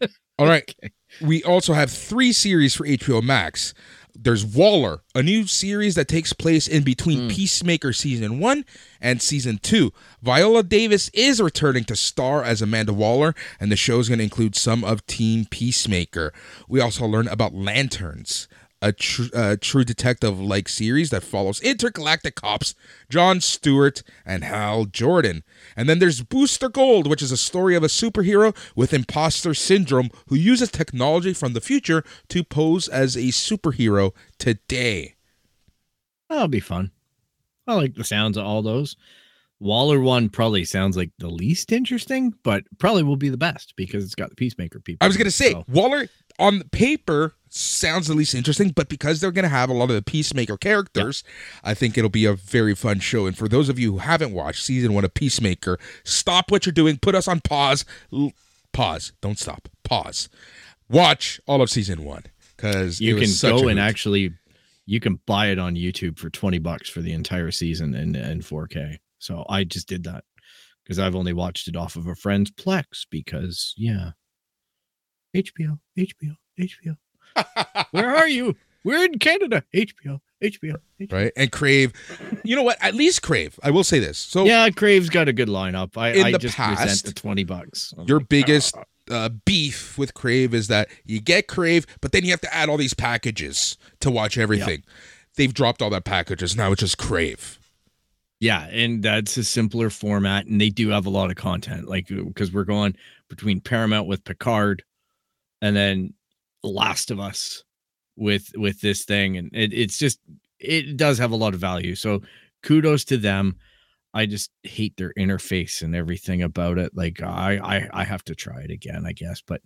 All right. We also have three series for HBO Max. There's Waller, a new series that takes place in between hmm. Peacemaker season one and season two. Viola Davis is returning to star as Amanda Waller, and the show is going to include some of Team Peacemaker. We also learn about Lanterns, a tr- uh, true detective like series that follows intergalactic cops John Stewart and Hal Jordan. And then there's Booster Gold, which is a story of a superhero with imposter syndrome who uses technology from the future to pose as a superhero today. That'll be fun. I like the sounds of all those. Waller one probably sounds like the least interesting, but probably will be the best because it's got the Peacemaker people. I was going to say, so- Waller on paper sounds the least interesting, but because they're going to have a lot of the Peacemaker characters, I think it'll be a very fun show. And for those of you who haven't watched season one of Peacemaker, stop what you're doing, put us on pause, L- pause, don't stop, pause. Watch all of season one because you can go and actually you can buy it on YouTube for 20 bucks for the entire season in, in 4K. So I just did that because I've only watched it off of a friend's Plex because yeah. HBO, HBO, HBO. Where are you? We're in Canada. HBO, HBO. HBO. right and Crave. You know what? At least Crave. I will say this. So Yeah, Crave's got a good lineup. I, In I the just past, resent the 20 bucks. I'm your like, biggest "Ah." uh, beef with Crave is that you get Crave, but then you have to add all these packages to watch everything. They've dropped all that packages. Now it's just Crave. Yeah, and that's a simpler format, and they do have a lot of content. Like uh, because we're going between Paramount with Picard, and then Last of Us with with this thing, and it, it's just it does have a lot of value. So kudos to them. I just hate their interface and everything about it. Like I I I have to try it again, I guess, but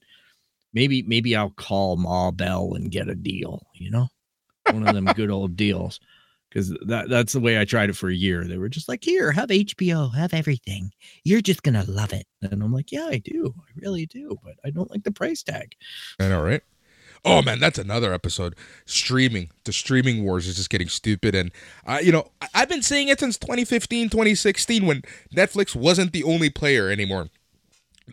maybe maybe I'll call Ma Bell and get a deal. You know, one of them good old deals because that that's the way I tried it for a year. They were just like, "Here, have HBO, have everything. You're just gonna love it." And I'm like, "Yeah, I do. I really do, but I don't like the price tag." I know, right? Oh man, that's another episode. Streaming, the streaming wars is just getting stupid, and uh, you know I- I've been saying it since 2015, 2016, when Netflix wasn't the only player anymore,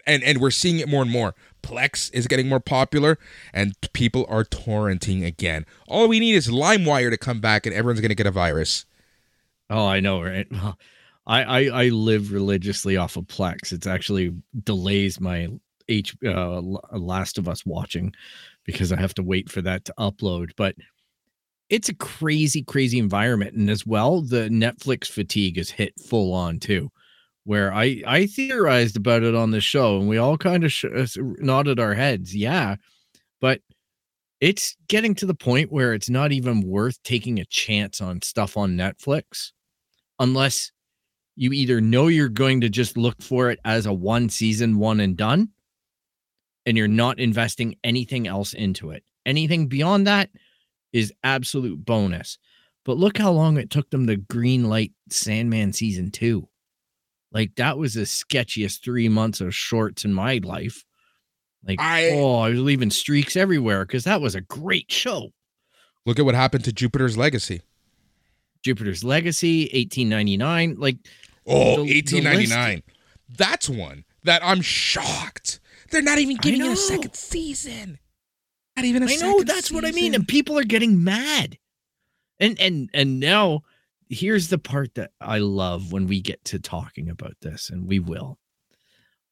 and and we're seeing it more and more. Plex is getting more popular, and people are torrenting again. All we need is LimeWire to come back, and everyone's gonna get a virus. Oh, I know, right? I I, I live religiously off of Plex. It's actually delays my H uh, Last of Us watching because I have to wait for that to upload. But it's a crazy, crazy environment, and as well, the Netflix fatigue is hit full on too. Where I I theorized about it on the show, and we all kind of sh- uh, nodded our heads, yeah, but it's getting to the point where it's not even worth taking a chance on stuff on Netflix unless you either know you're going to just look for it as a one season one and done and you're not investing anything else into it. Anything beyond that is absolute bonus. But look how long it took them to green light Sandman season 2. Like that was the sketchiest three months of shorts in my life. Like, I- oh, I was leaving streaks everywhere because that was a great show. Look at what happened to Jupiter's Legacy. Jupiter's Legacy, 1899. Like, Oh, The- the 1899. That's one that I'm shocked. They're not even giving it a second season. Not even a I second know that's what I mean, and people are getting mad. And and and now here's the part that I love when we get to talking about this, and we will.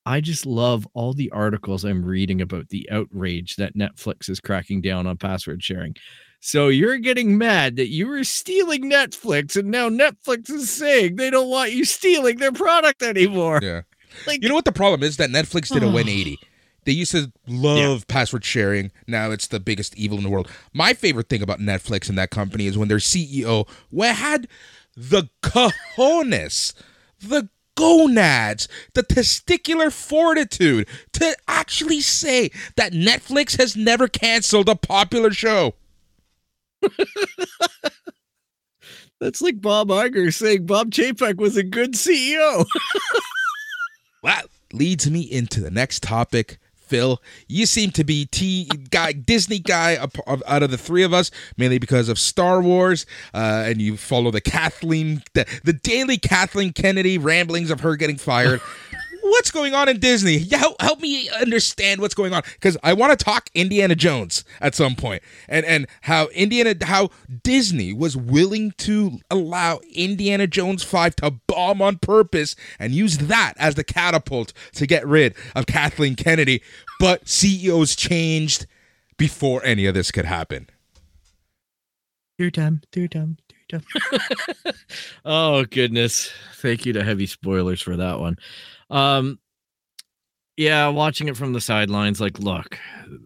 I just love all the articles I'm reading about the outrage that Netflix is cracking down on password sharing. So you're getting mad that you were stealing Netflix, and now Netflix is saying they don't want you stealing their product anymore. Yeah. Like You know what the problem is? That Netflix did a 180. They used to love password sharing. Now it's the biggest evil in the world. My favorite thing about Netflix and that company is when their CEO had the cojones, the gonads, the testicular fortitude to actually say that Netflix has never canceled a popular show. that's like Bob Iger saying Bob Chapek was a good CEO. That leads me into the next topic. Phil, you seem to be T guy, Disney guy out of the three of us, mainly because of Star Wars, uh, and you follow the Kathleen, the, the daily Kathleen Kennedy ramblings of her getting fired. what's going on in Disney? Yeah, help, help me understand what's going on because I want to talk Indiana Jones at some point, and and how Indiana, how Disney was willing to allow Indiana Jones five to bomb on purpose and use that as the catapult to get rid of Kathleen Kennedy, but CEOs changed before any of this could happen. Two time, two time, two time. oh goodness! Thank you to heavy spoilers for that one. Um, yeah, watching it from the sidelines, like, look,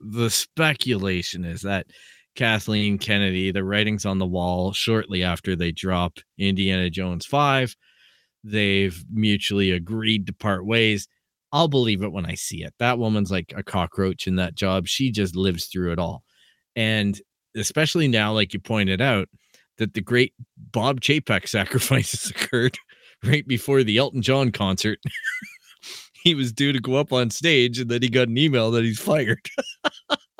the speculation is that Kathleen Kennedy, the writings on the wall, shortly after they drop Indiana Jones five, they've mutually agreed to part ways. I'll believe it when I see it. That woman's like a cockroach in that job. She just lives through it all, and especially now, like you pointed out, that the great Bob Chapek sacrifices occurred right before the Elton John concert. he was due to go up on stage and then he got an email that he's fired.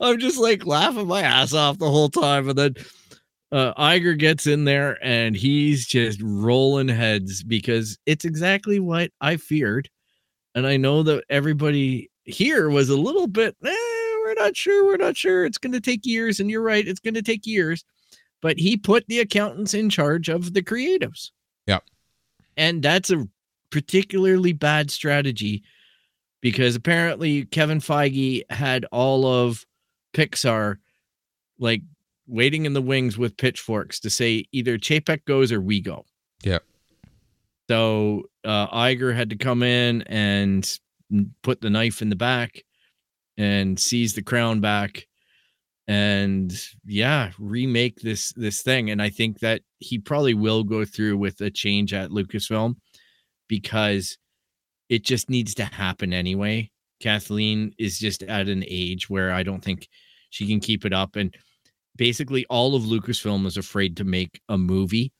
I'm just like laughing my ass off the whole time. And then uh, Iger gets in there and he's just rolling heads because it's exactly what I feared. And I know that everybody here was a little bit, eh, we're not sure. We're not sure. It's going to take years. And you're right. It's going to take years. But he put the accountants in charge of the creatives. Yep. And that's a particularly bad strategy because apparently Kevin Feige had all of Pixar like waiting in the wings with pitchforks to say either Chapek goes or we go. Yeah. So uh, Iger had to come in and put the knife in the back and seize the crown back and yeah remake this this thing and i think that he probably will go through with a change at lucasfilm because it just needs to happen anyway kathleen is just at an age where i don't think she can keep it up and basically all of lucasfilm is afraid to make a movie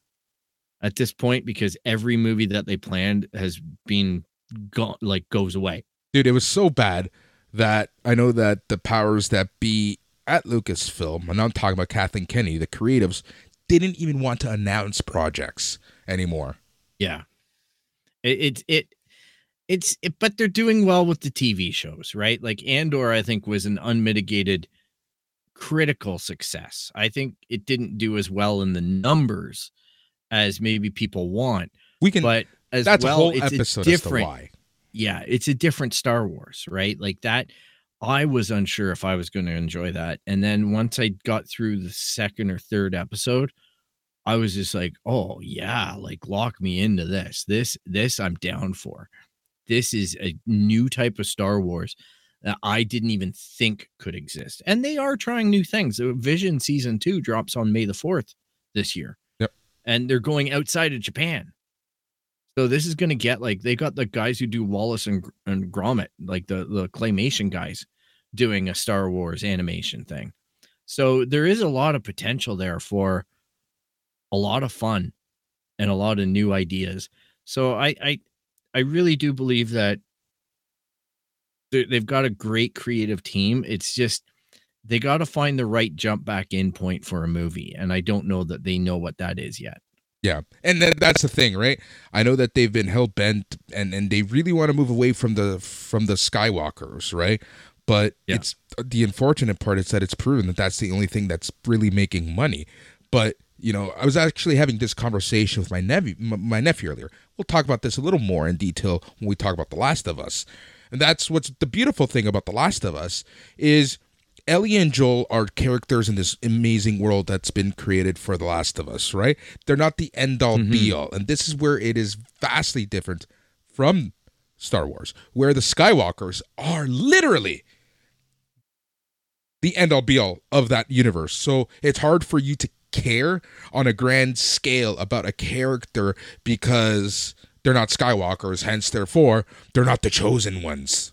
at this point because every movie that they planned has been gone like goes away Dude, it was so bad that I know that the powers that be at Lucasfilm, and I'm talking about Kathleen Kenny, the creatives, didn't even want to announce projects anymore. Yeah. It, it it it's it, but they're doing well with the TV shows, right? Like Andor, I think was an unmitigated critical success. I think it didn't do as well in the numbers as maybe people want, We can. but as that's well, a whole it's episode a different. why. Yeah, it's a different Star Wars, right? Like that. I was unsure if I was going to enjoy that, and then once I got through the second or third episode, I was just like, oh yeah, like lock me into this. This this I'm down for. This is a new type of Star Wars that I didn't even think could exist. And they are trying new things. The Vision season 2 drops on May the 4th this year. Yep. And they're going outside of Japan. So this is going to get like they got the guys who do Wallace and and Gromit, like the the claymation guys doing a Star Wars animation thing. So there is a lot of potential there for a lot of fun and a lot of new ideas. So I I I really do believe that they've got a great creative team. It's just they got to find the right jump back in point for a movie, and I don't know that they know what that is yet. Yeah, and that, that's the thing, right? I know that they've been hell bent, and and they really want to move away from the from the Skywalkers, right? But yeah. it's the unfortunate part is that it's proven that that's the only thing that's really making money. But you know, I was actually having this conversation with my nephew, my nephew earlier. We'll talk about this a little more in detail when we talk about The Last of Us. And that's what's the beautiful thing about The Last of Us is Ellie and Joel are characters in this amazing world that's been created for The Last of Us, right? They're not the end all mm-hmm. be all. And this is where it is vastly different from Star Wars, where the Skywalkers are literally the end all be all of that universe. So it's hard for you to care on a grand scale about a character because they're not Skywalkers, hence, therefore, they're not the chosen ones.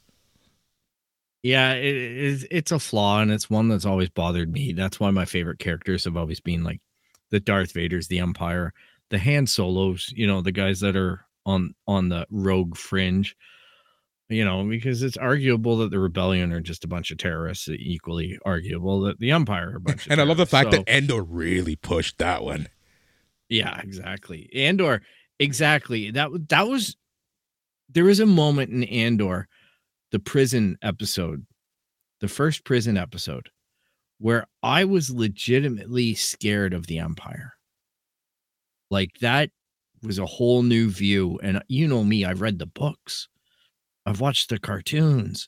Yeah, it. It's a flaw, and it's one that's always bothered me. That's why my favorite characters have always been like the Darth Vaders, the Empire, the Han Solos. You know, the guys that are on on the rogue fringe. You know, because it's arguable that the rebellion are just a bunch of terrorists. Equally arguable that the Empire are a bunch. and I love the fact so, that Andor really pushed that one. Yeah, exactly. Andor, exactly. That that was. There was a moment in Andor the prison episode, the first prison episode, where I was legitimately scared of the Empire. Like that was a whole new view. And you know me, I've read the books, I've watched the cartoons,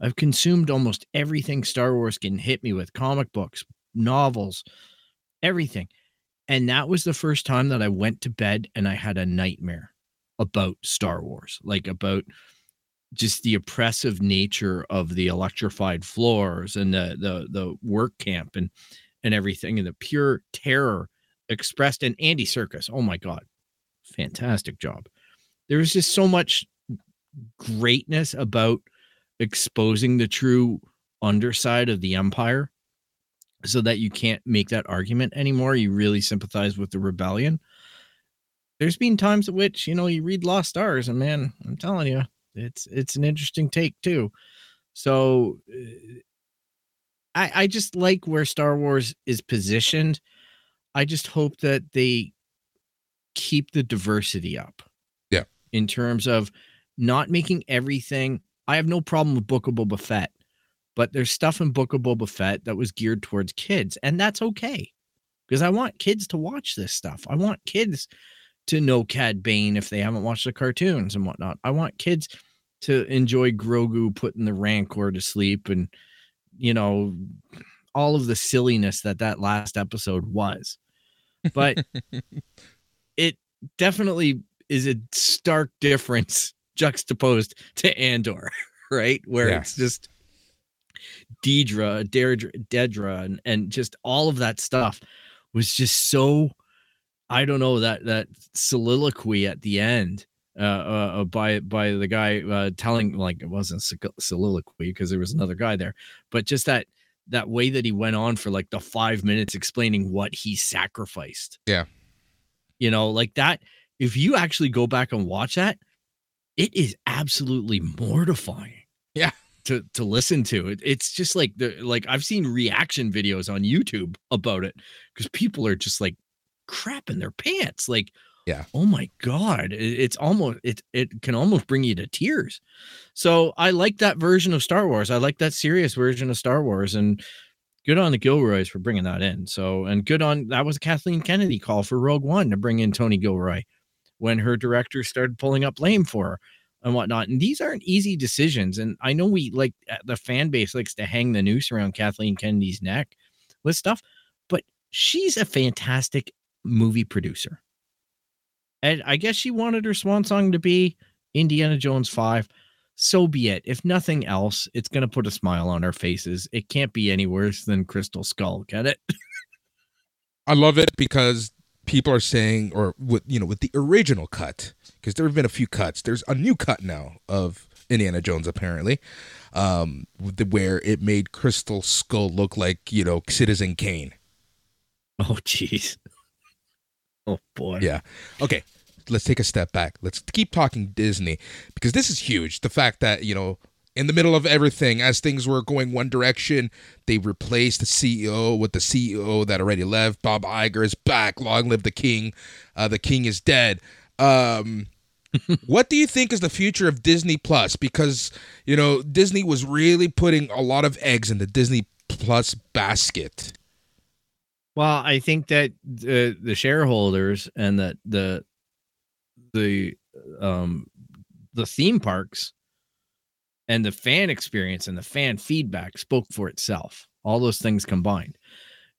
I've consumed almost everything Star Wars can hit me with comic books, novels, everything. And that was the first time that I went to bed and I had a nightmare about Star Wars, like about just the oppressive nature of the electrified floors and the the the work camp and and everything and the pure terror expressed in Andy Serkis. Oh my god. Fantastic job. There was just so much greatness about exposing the true underside of the empire so that you can't make that argument anymore. You really sympathize with the rebellion. There's been times at which, you know, you read Lost Stars and man, I'm telling you, it's it's an interesting take too. So uh, I I just like where Star Wars is positioned. I just hope that they keep the diversity up. Yeah. In terms of not making everything. I have no problem with Book of Boba Fett, but there's stuff in Book of Boba Fett that was geared towards kids, and that's okay. Because I want kids to watch this stuff. I want kids to know Cad Bane if they haven't watched the cartoons and whatnot. I want kids to enjoy Grogu putting the Rancor to sleep and, you know, all of the silliness that that last episode was. But it definitely is a stark difference juxtaposed to Andor, right? Where yeah. it's just Dedra, Deirdre, Dedra, and, and just all of that stuff was just so I don't know that that soliloquy at the end uh, uh, uh, by by the guy uh, telling like it wasn't soliloquy because there was another guy there, but just that that way that he went on for like the five minutes explaining what he sacrificed. Yeah, you know, like that. If you actually go back and watch that, it is absolutely mortifying. Yeah, to to listen to it. It's just like the like I've seen reaction videos on YouTube about it because people are just like crapping their pants. Like, yeah. Oh my God. it's almost it it can almost bring you to tears. So I like that version of Star Wars. I like that serious version of Star Wars. And good on the Gilroys for bringing that in. So and good on that was Kathleen Kennedy call for Rogue One to bring in Tony Gilroy when her director started pulling up lame for her and whatnot. And these aren't easy decisions. And I know we like the fan base likes to hang the noose around Kathleen Kennedy's neck with stuff, but she's a fantastic movie producer. And I guess she wanted her swan song to be Indiana Jones 5. So be it. If nothing else, it's going to put a smile on our faces. It can't be any worse than Crystal Skull, can it? I love it because people are saying, or with you know, with the original cut, because there have been a few cuts. There's a new cut now of Indiana Jones, apparently, um, where it made Crystal Skull look like you know Citizen Kane. Oh, jeez. Oh boy. Yeah. Okay. Let's take a step back. Let's keep talking Disney because this is huge. The fact that, you know, in the middle of everything, as things were going one direction, they replaced the CEO with the CEO that already left. Bob Iger is back. Long live the king. Uh, the king is dead. Um, what do you think is the future of Disney Plus? Because, you know, Disney was really putting a lot of eggs in the Disney Plus basket. Well, I think that the the shareholders and that the the um the theme parks and the fan experience and the fan feedback spoke for itself. All those things combined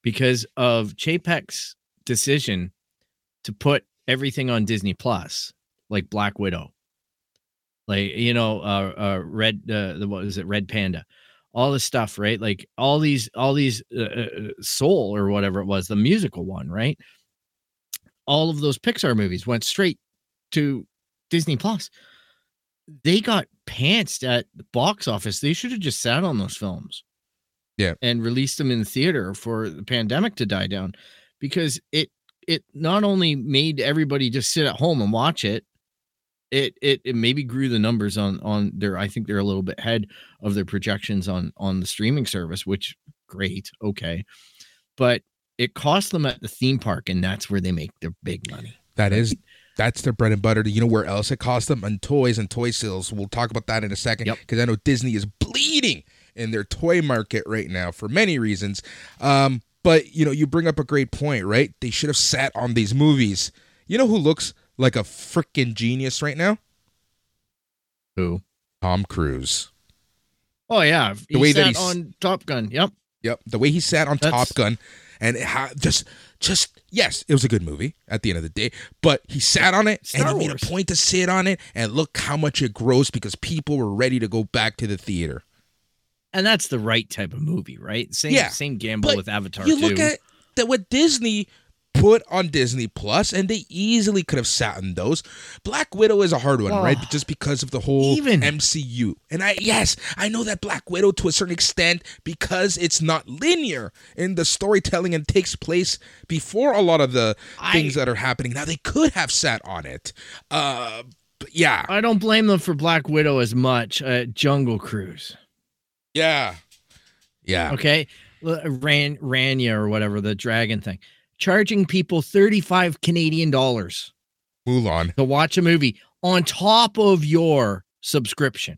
because of Chapek's decision to put everything on Disney Plus, like Black Widow, like you know, uh, uh Red, uh, the what is it, Red Panda, all this stuff, right? Like all these, all these, uh, uh, Soul or whatever it was, the musical one, right? All of those Pixar movies went straight to Disney Plus. They got pantsed at the box office. They should have just sat on those films. Yeah. And released them in the theater for the pandemic to die down because it it not only made everybody just sit at home and watch it, it it, it maybe grew the numbers on on their I think they're a little bit ahead of their projections on on the streaming service, which great, okay. But it cost them at the theme park, and that's where they make their big money. That is that's their bread and butter. You know where else it costs them? On toys and toy sales. We'll talk about that in a second. Yep. Because I know Disney is bleeding in their toy market right now for many reasons. Um, but you know, you bring up a great point, right? They should have sat on these movies. You know who looks like a freaking genius right now? Who? Tom Cruise. Oh yeah, he way that sat he's- on Top Gun. Yep. Yep, the way he sat on That's- Top Gun, and ha- just, just yes, it was a good movie at the end of the day. But he sat on it, Star and he made Wars. a point to sit on it, and look how much it grossed because people were ready to go back to the theater. And that's the right type of movie, right? Same Yeah, same gamble with Avatar You too. look at that what Disney put on Disney Plus, and they easily could have sat on those. Black Widow is a hard one, right? Oh. Just because of the whole Even- MCU. And I yes, I know that Black Widow to a certain extent because it's not linear in the storytelling and takes place before a lot of the I- things that are happening. Now they could have sat on it. Uh yeah. I don't blame them for Black Widow as much. Uh, Jungle Cruise. Yeah. Yeah. Okay. Ran Rania or whatever, the dragon thing. Charging people 35 Canadian dollars Mulan. to watch a movie on top of your subscription.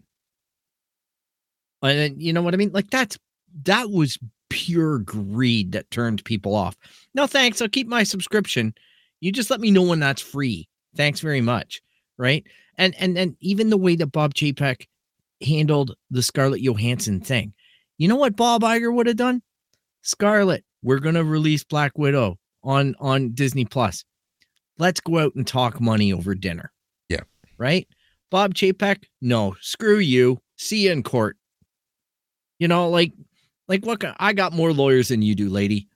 And you know what I mean? Like that's that was pure greed that turned people off. No thanks, I'll keep my subscription. You just let me know when that's free. Thanks very much. Right? And and and even the way that Bob Chapek handled the Scarlett Johansson thing. You know what Bob Iger would have done? Scarlett, we're going to release Black Widow on on Disney Plus. Let's go out and talk money over dinner. Yeah. Right? Bob Chapek, no, screw you. See you in court. You know, like like look, I got more lawyers than you do, lady.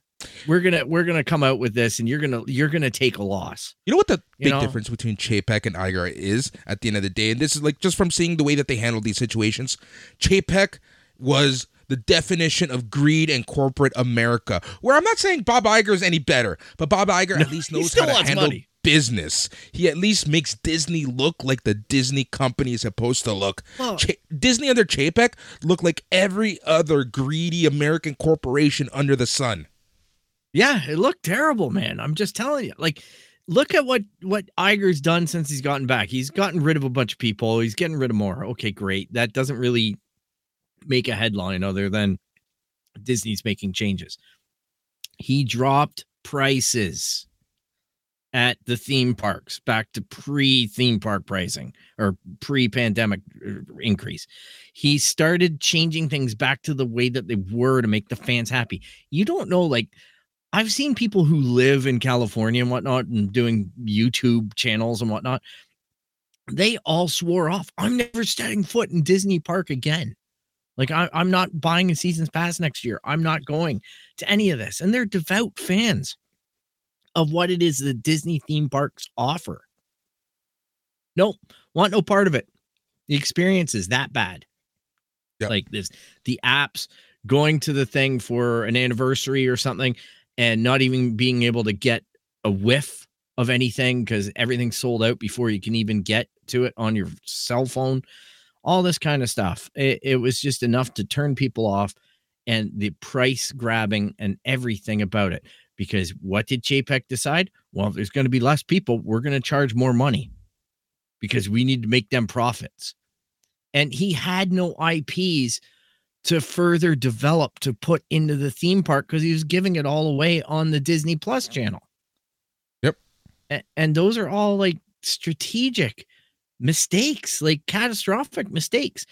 We're gonna we're gonna come out with this and you're gonna you're gonna take a loss. You know what the You big know? difference between Chapek and Iger is at the end of the day, and this is like just from seeing the way that they handle these situations. Chapek was the definition of greed and corporate America. Where I'm not saying Bob Iger is any better, but Bob Iger at least knows how to handle money. business. He at least makes Disney look like the Disney company is supposed to look. Well- Cha- Disney under Chapek looked like every other greedy American corporation under the sun. Yeah, it looked terrible, man. I'm just telling you. Like, look at what what Iger's done since he's gotten back. He's gotten rid of a bunch of people. He's getting rid of more. Okay, great. That doesn't really make a headline other than Disney's making changes. He dropped prices at the theme parks back to pre theme park pricing or pre pandemic uh, increase. He started changing things back to the way that they were to make the fans happy. You don't know, like, I've seen people who live in California and whatnot and doing YouTube channels and whatnot. They all swore off. I'm never setting foot in Disney Park again. Like I, I'm not buying a season's pass next year. I'm not going to any of this. And they're devout fans of what it is the Disney theme parks offer. Nope, want no part of it. The experience is that bad. Yep. Like this, the apps going to the thing for an anniversary or something and not even being able to get a whiff of anything because everything's sold out before you can even get to it on your cell phone. All this kind of stuff. It, it was just enough to turn people off and the price grabbing and everything about it. Because what did Chapek decide? Well, if there's going to be less people, we're going to charge more money because we need to make them profits. And he had no IPs to further develop to put into the theme park because he was giving it all away on the Disney Plus channel. Yep. And, and those are all like strategic mistakes, like catastrophic mistakes.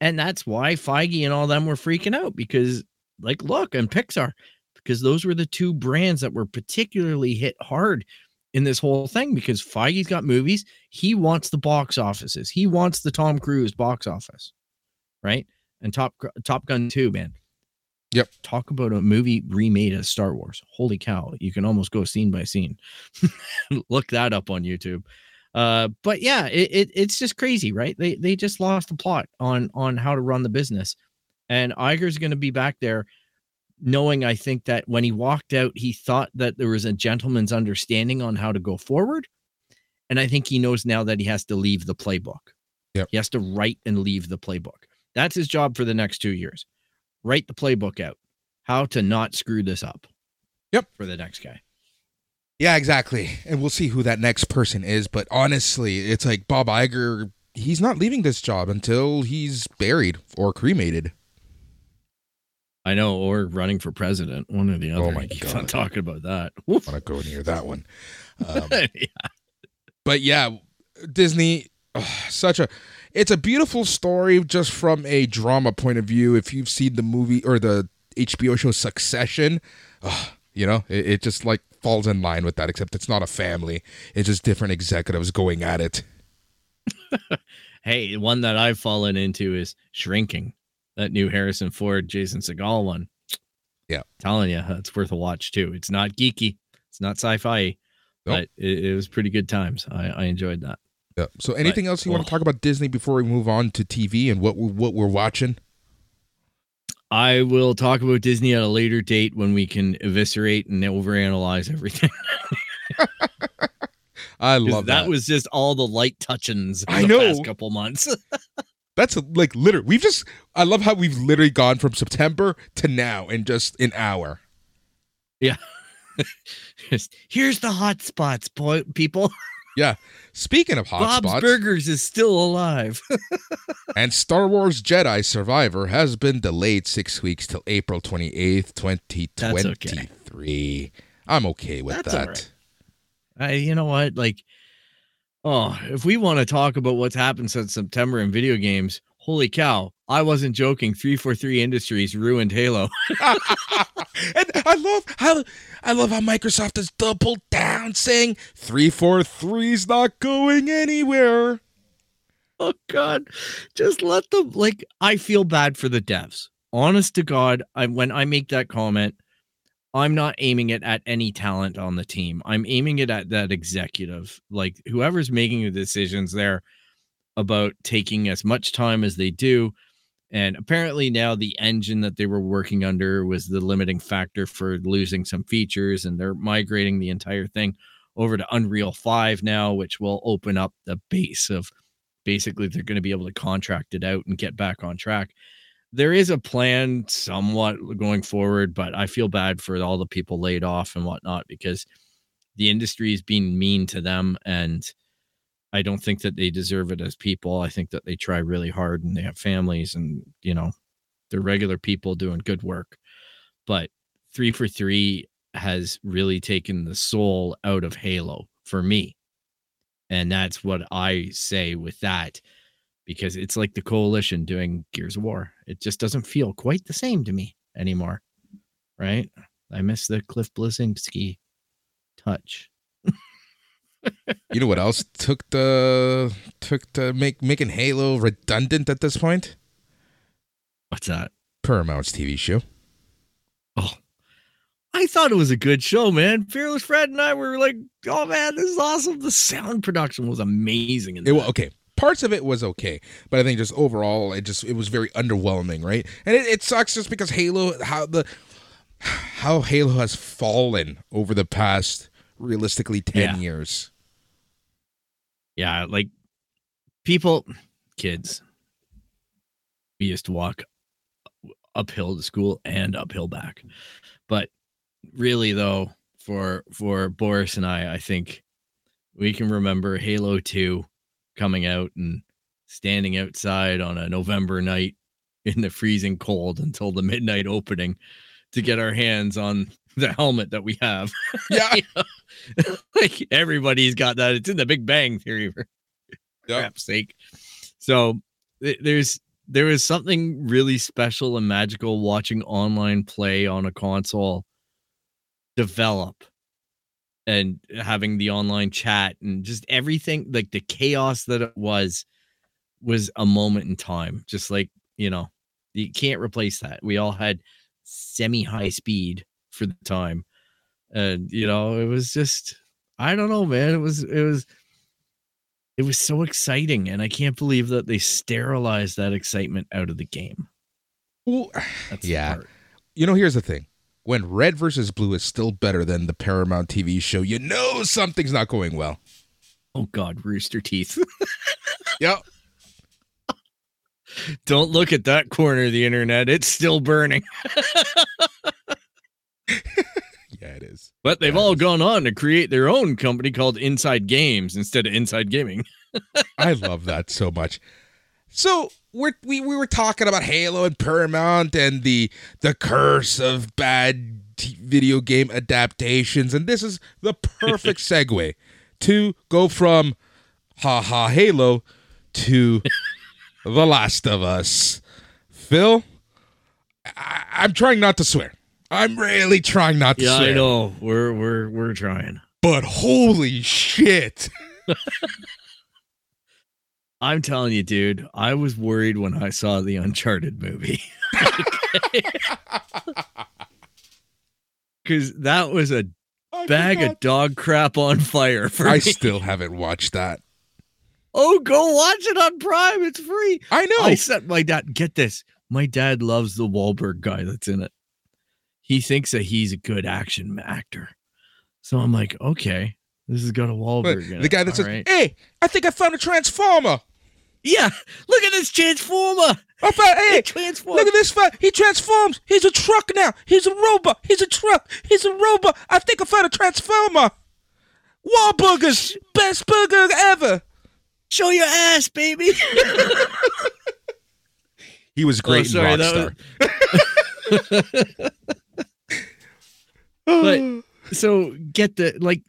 And that's why Feige and all them were freaking out because, like, look, and Pixar, because those were the two brands that were particularly hit hard in this whole thing because Feige's got movies. He wants the box offices. He wants the Tom Cruise box office, right? And Top Top Gun 2, man. Yep. Talk about a movie remade as Star Wars. Holy cow. You can almost go scene by scene. Look that up on YouTube. Uh, but yeah, it, it, it's just crazy, right? They they just lost the plot on on how to run the business. And Iger's going to be back there knowing I think that when he walked out, he thought that there was a gentleman's understanding on how to go forward. And I think he knows now that he has to leave the playbook. Yep. He has to write and leave the playbook. That's his job for the next two years. Write the playbook out. How to not screw this up. Yep. For the next guy. Yeah, exactly. And we'll see who that next person is. But honestly, it's like Bob Iger, he's not leaving this job until he's buried or cremated. I know, or running for president, one or the other. Oh my God. on talking about that. I want to go near that one. Um, yeah. but yeah, Disney, ugh, such a, it's a beautiful story just from a drama point of view. If you've seen the movie or the HBO show Succession, ugh, you know, it, it just like falls in line with that, except it's not a family. It's just different executives going at it. Hey, one that I've fallen into is shrinking. That new Harrison Ford, Jason Segel one. Yeah. Telling you, it's worth a watch too. It's not geeky, it's not sci-fi, Nope. but it, it was pretty good times. I, I enjoyed that. Yeah. So, anything else you want to oh. talk about Disney before we move on to TV and what we- what we're watching? I will talk about Disney at a later date when we can eviscerate and overanalyze everything. I love that. that was just all the light touchings in I the know. past couple months. That's like literally. We've just. I love how we've literally gone from September to now in just an hour. Yeah. just, Here's the hot spots, boy, people. Speaking of hotspots, Bob's Burgers is still alive. and Star Wars Jedi Survivor has been delayed six weeks till April twenty eighth, twenty twenty three. I'm okay with That's that. right. I, you know what? Like, oh, if we want to talk about what's happened since September in video games, holy cow! I wasn't joking. Three four three Industries ruined Halo. and I love how I love how Microsoft has doubled down, saying three four three's not going anywhere. oh God, just let them. Like, I feel bad for the devs. Honest to God, I when I make that comment, I'm not aiming it at any talent on the team. I'm aiming it at that executive, like whoever's making the decisions there about taking as much time as they do. And apparently now the engine that they were working under was the limiting factor for losing some features, and they're migrating the entire thing over to Unreal 5 now, which will open up the base of basically they're going to be able to contract it out and get back on track. There is a plan somewhat going forward, but I feel bad for all the people laid off and whatnot because the industry is being mean to them and I don't think that they deserve it as people. I think that they try really hard and they have families and, you know, they're regular people doing good work. But three four three has really taken the soul out of Halo for me. And that's what I say with that because it's like the coalition doing Gears of War. It just doesn't feel quite the same to me anymore. Right? I miss the Cliff Bleszinski touch. You know what else took the took the make making Halo redundant at this point? What's that? Paramount's TV show. Oh, I thought it was a good show, man. Fearless Fred and I were like, "Oh man, this is awesome!" The sound production was amazing. In It, wa- that. okay, parts of it was okay, but I think just overall, it just it was very underwhelming, right? And it, it sucks just because Halo, how the how Halo has fallen over the past realistically 10 Yeah. years. Yeah, like people, kids, we used to walk uphill to school and uphill back. But really, though, for for Boris and I, I think we can remember Halo Two coming out and standing outside on a November night in the freezing cold until the midnight opening to get our hands on the helmet that we have. Yeah. like everybody's got that. It's in the Big Bang Theory for Yep. crap's sake. So th- there's there is something really special and magical watching online play on a console develop and having the online chat and just everything like the chaos that it was was a moment in time just like you know you can't replace that we all had semi high speed for the time and you know it was just i don't know man it was it was it was so exciting and i can't believe that they sterilized that excitement out of the game Well, That's Yeah. part. you know, here's the thing. When Red versus Blue is still better than the Paramount TV show, you know something's not going well. oh god rooster teeth Yep. don't look at that corner of the internet it's still burning Yeah, it is. but they've Yeah, all gone on to create their own company called inside games instead of inside gaming I love that so much. So we're, we we were talking about Halo and Paramount and the the curse of bad t- video game adaptations, and this is the perfect segue to go from ha ha Halo to The Last of Us. Phil, I, I'm trying not to swear. I'm really trying not to yeah i know we're we're we're trying But holy shit! I'm telling you, dude, I was worried when I saw the Uncharted movie. Because that was a I bag of dog crap on fire for I me. still haven't watched that. oh, go watch it on Prime. It's free. I know. I said, my dad, get this. My dad loves the Wahlberg guy that's in it. He thinks that he's a good action actor. So I'm like, okay, this is got a But Wahlberg in the guy that All says, right. "Hey, I think I found a transformer." yeah, look at this transformer. Oh, I found, hey, transformer. look at this guy. He transforms. He's a truck now. He's a robot. He's a truck. He's a robot. I think I found a transformer. Wahlburgers, best burger ever. Show your ass, baby. He was Oh, sorry, that But- so get the like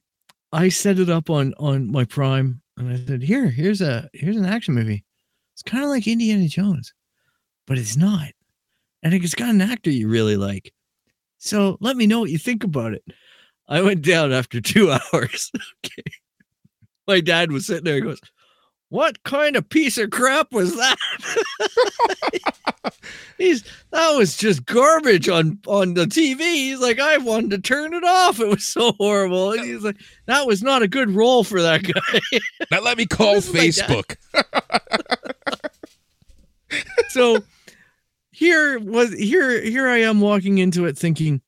I set it up on on my Prime and I said, "Here, here's a here's an action movie. It's kind of like Indiana Jones, but it's not. And it's got an actor you really like. So let me know what you think about it." I went down after 2 hours. okay. My dad was sitting there he goes, "What kind of piece of crap was that?" He's that was just garbage on on the TV. He's like, I wanted to turn it off. It was so horrible. And he's like, that was not a good role for that guy. now let me call This is my dad. Facebook. so here was here here I am walking into it thinking,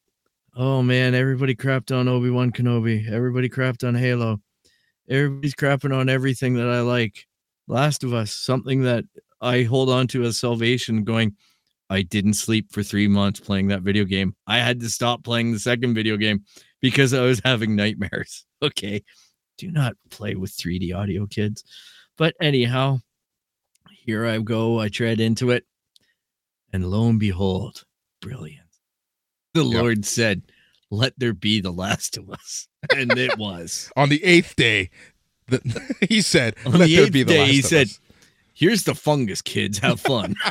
oh man, everybody crapped on Obi Wan Kenobi. Everybody crapped on Halo. Everybody's crapping on everything that I like. Last of Us, something that I hold on to as salvation. Going, I didn't sleep for three months playing that video game. I had to stop playing the second video game because I was having nightmares. Okay, do not play with 3D audio, kids. But anyhow, here I go. I tread into it. And lo and behold, brilliant. The Yep. Lord said, Let there be the last of us. And it was. On the eighth day, the, he said, On "Let the there be the day, last he said, us." Here's the fungus, kids. Have fun.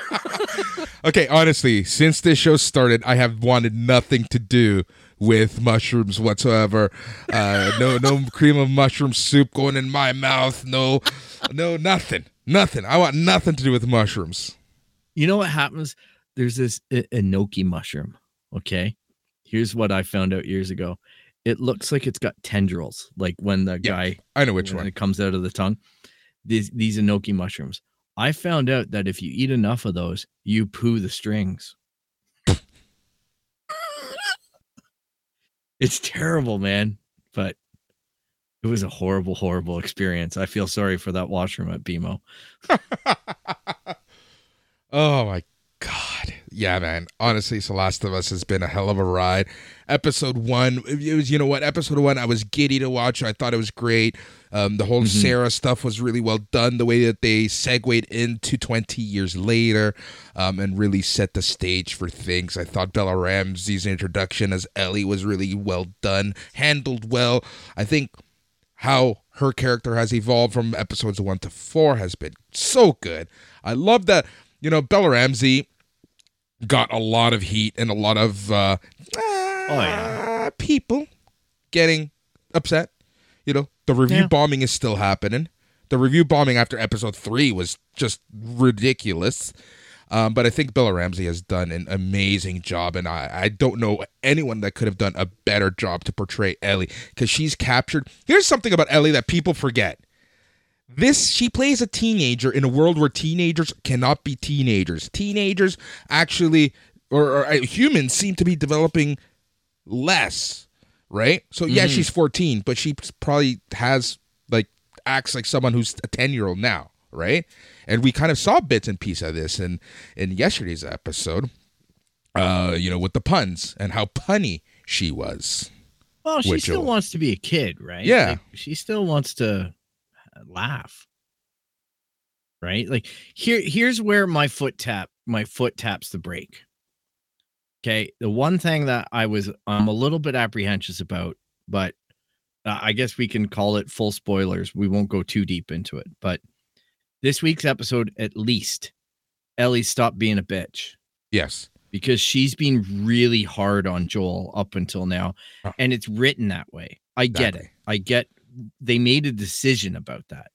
Okay, honestly, since this show started, I have wanted nothing to do with mushrooms whatsoever. Uh, no, no cream of mushroom soup going in my mouth. No, no, nothing, nothing. I want nothing to do with mushrooms. you know what happens? There's this I- enoki mushroom. Okay. Here's what I found out years ago. It looks like it's got tendrils, like when the Yeah, guy I know which one. it comes out of the tongue. These these enoki mushrooms. I found out that if you eat enough of those, you poo the strings. it's terrible, man. But It was a horrible, horrible experience. I feel sorry for that washroom at BMO. oh my god. Yeah, man. Honestly, The Last of Us has been a hell of a ride. Episode one, it was you know what? Episode one, I was giddy to watch. I thought it was great. Um, the whole Mhm. Sarah stuff was really well done. The way that they segued into 20 years later um, and really set the stage for things. I thought Bella Ramsey's introduction as Ellie was really well done, handled well. I think how her character has evolved from episodes one to four has been so good. I love that, you know, Bella Ramsey got a lot of heat and a lot of uh, yeah. people getting upset. You know, the review Yeah. bombing is still happening. The review bombing after episode three was just ridiculous. Um, but I think Bella Ramsey has done an amazing job, and I, I don't know anyone that could have done a better job to portray Ellie because she's captured. Here's something about Ellie that people forget. This she plays a teenager in a world where teenagers cannot be teenagers. Teenagers actually, or, or uh, humans, seem to be developing less, right? So yeah, Mhm. she's 14, but she probably has like acts like someone who's a 10 year old now, right? And we kind of saw bits and pieces of this in in yesterday's episode. Uh, you know, with the puns and how punny she was. Well, she still wants to be a kid, right? Yeah. Like, she still wants to uh, laugh. Right? Like here here's where my foot tap my foot taps the brake. Okay, the one thing that I was I'm a little bit apprehensive about, but uh, I guess we can call it full spoilers. We won't go too deep into it, but this week's episode at least Ellie stopped being a bitch Yes. because she's been really hard on Joel up until now, Oh. and it's written that way. I get it. I get they made a decision about that.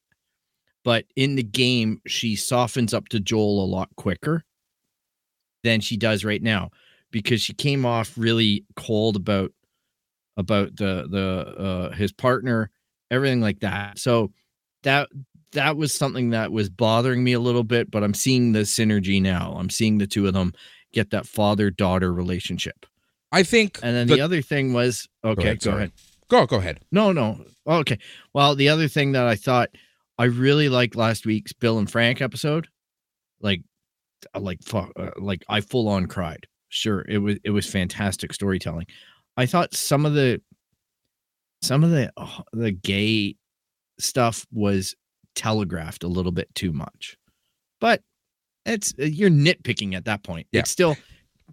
But in the game, she softens up to Joel a lot quicker than she does right now because she came off really cold about about the the uh his partner, everything like that. So that that was something that was bothering me a little bit, but I'm seeing the synergy now. I'm seeing the two of them get that father daughter relationship. I think And then the- the other thing was okay, ahead, go ahead. go go ahead. No, no. Okay. Well, the other thing that I thought I really liked last week's Bill and Frank episode, like, like fuck, uh, like I full on cried. Sure, it was it was fantastic storytelling. I thought some of the some of the uh, the gay stuff was telegraphed a little bit too much, but it's uh, you're nitpicking at that point. Yeah. It's still,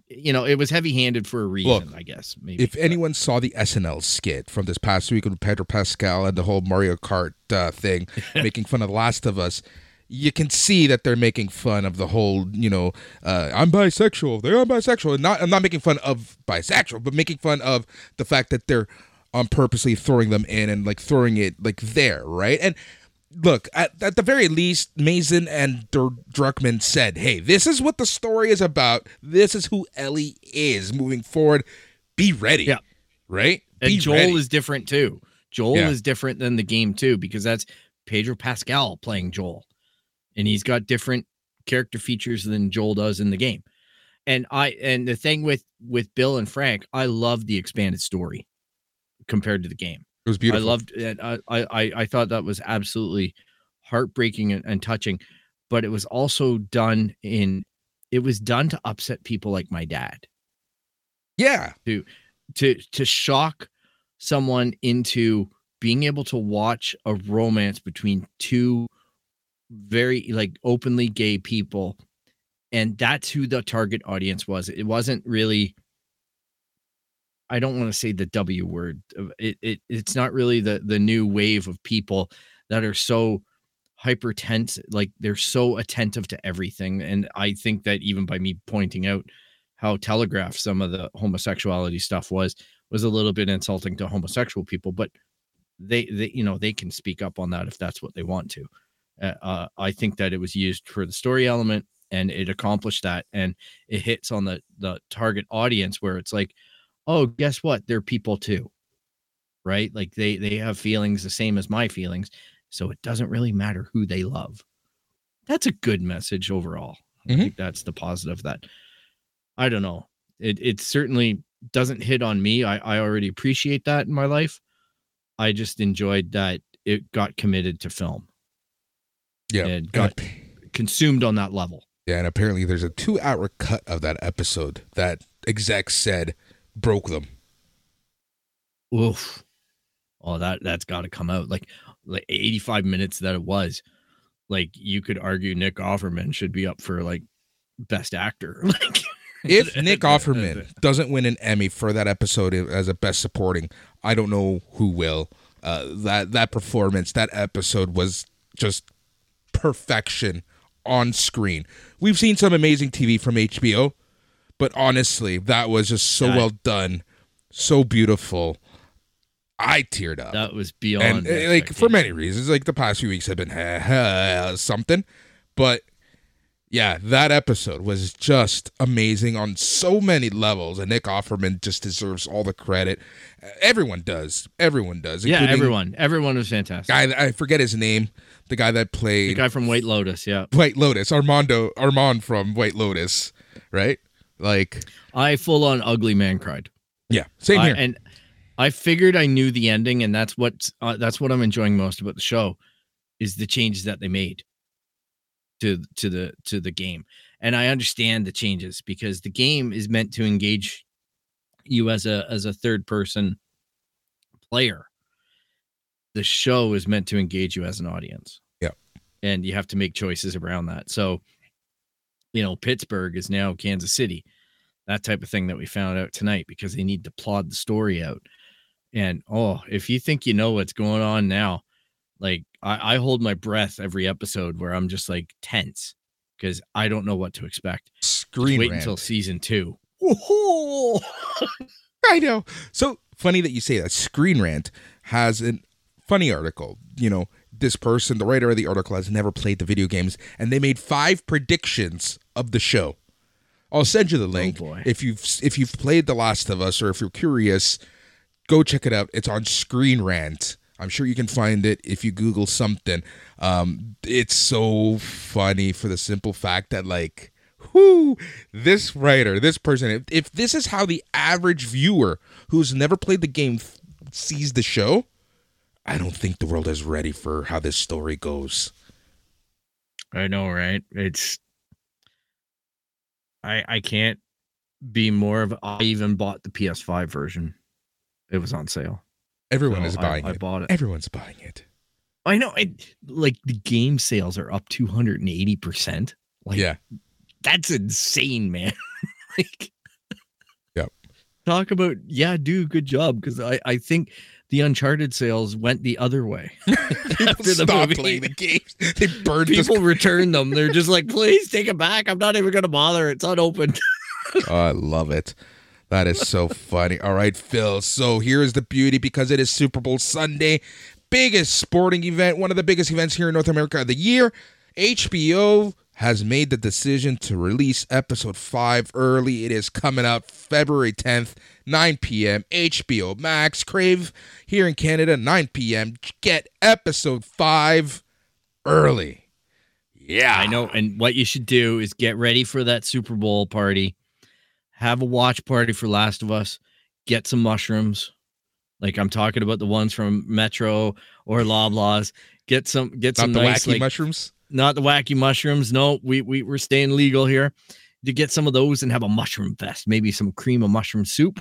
you know, it was heavy handed for a reason. I guess maybe. If but- anyone saw the SNL skit from this past week with Pedro Pascal and the whole Mario Kart uh, thing, making fun of The Last of Us, you can see that they're making fun of the whole, you know, uh, I'm bisexual. They're bisexual. And not, I'm not making fun of bisexual, but making fun of the fact that they're um, purposely throwing them in and like throwing it like there, right? And look, at, at the very least, Mazin and Der- Druckmann said, hey, this is what the story is about. This is who Ellie is moving forward. Be ready. Yeah. Right? And Be Joel ready. is different too. Joel Yeah. is different than the game too because that's Pedro Pascal playing Joel, and he's got different character features than Joel does in the game. And I and the thing with with Bill and Frank, I love the expanded story compared to the game. it was beautiful. I loved it. I, I I- thought that was absolutely heartbreaking and, and touching, but it was also done in it was done to upset people like my dad Yeah. To to to shock someone into being able to watch a romance between two very like openly gay people and that's who the target audience was. It wasn't really i don't want to say the w word it, it it's not really the the new wave of people that are so hyper tense like they're so attentive to everything and i think that even by me pointing out how telegraphed some of the homosexuality stuff was was a little bit insulting to homosexual people but they they you know they can speak up on that if that's what they want to uh, uh, i think that it was used for the story element and it accomplished that and it hits on the the target audience where it's like oh guess what? They're people too. Right? Like they they have feelings the same as my feelings so it doesn't really matter who they love. That's a good message overall. I Mhm. think that's the positive that. I don't know. It it certainly doesn't hit on me. I i already appreciate that in my life. I just enjoyed that it got committed to film. Yeah, It got- ap- Consumed on that level. yeah, and apparently there's a two-hour cut of that episode that execs said broke them. Oof. Oh, that that's got to come out. Like like 85 minutes that it was. Like you could argue Nick Offerman should be up for like best actor. Like If Nick Offerman doesn't win an Emmy for that episode as a best supporting, I don't know who will. Uh, that that performance, that episode was just perfection on screen. We've seen some amazing TV from HBO, but honestly, that was just so well done, so beautiful. I teared up. that was beyond and uh, like for many reasons like the past few weeks have been something but yeah that episode was just amazing on so many levels and nick offerman just deserves all the credit everyone does everyone does Yeah, everyone. Everyone was fantastic. guy i forget his name the guy that played the guy from White Lotus, yeah. white lotus armando armand from white lotus right like I full on ugly man cried. yeah same I- here and I figured I knew the ending, and that's what uh, that's what I'm enjoying most about the show is the changes that they made to to the to the game. And I understand the changes because the game is meant to engage you as a as a third person player. The show is meant to engage you as an audience. Yeah. And you have to make choices around that. So, you know, Pittsburgh is now Kansas City that type of thing that we found out tonight because they need to plod the story out. And oh, if you think you know what's going on now, like I, I hold my breath every episode where I'm just like tense because I don't know what to expect. Just wait rant. until season two. I know. So funny that you say that. Screen Rant has a funny article. You know, this person, the writer of the article, has never played the video games, and they made five predictions of the show. I'll send you the oh, link boy. if you've if you've played The Last of Us or if you're curious. Go check it out. It's on Screen Rant. I'm sure you can find it if you Google something. Um, it's so funny for the simple fact that like whoo, this writer, this person, if, if this is how the average viewer who's never played the game sees the show, I don't think the world is ready for how this story goes. I know, right? It's I I can't be more of I even bought the PS5 version. It was on sale. Everyone So is buying I it. I bought it. Everyone's buying it. I know. I, like the game sales are up 280%. Like, yeah. that's insane, man. like, Yep. Talk about, yeah, do good job. Because I, I think the Uncharted sales went the other way. People After the stop movie. playing the games. They burned this People return them. They're just like, please take it back. I'm not even going to bother. It's unopened. Oh, I love it. That is so funny. All right, Phil. So here's the beauty because it is Super Bowl Sunday, biggest sporting event, one of the biggest events here in North America of the year. HBO has made the decision to release episode 5 early. It is coming out February 10th, 9 p.m. HBO Max. Crave here in Canada, 9 p.m. Get episode 5 early. Yeah. I know. And what you should do is get ready for that Super Bowl party. Have a watch party for Last of Us. Get some mushrooms. Like I'm talking about the ones from Metro or Loblaws. Get some get Not some the nice wacky like mushrooms. not the wacky mushrooms. No, we we we're staying legal here. To get some of those and have a mushroom fest, maybe some cream of mushroom soup,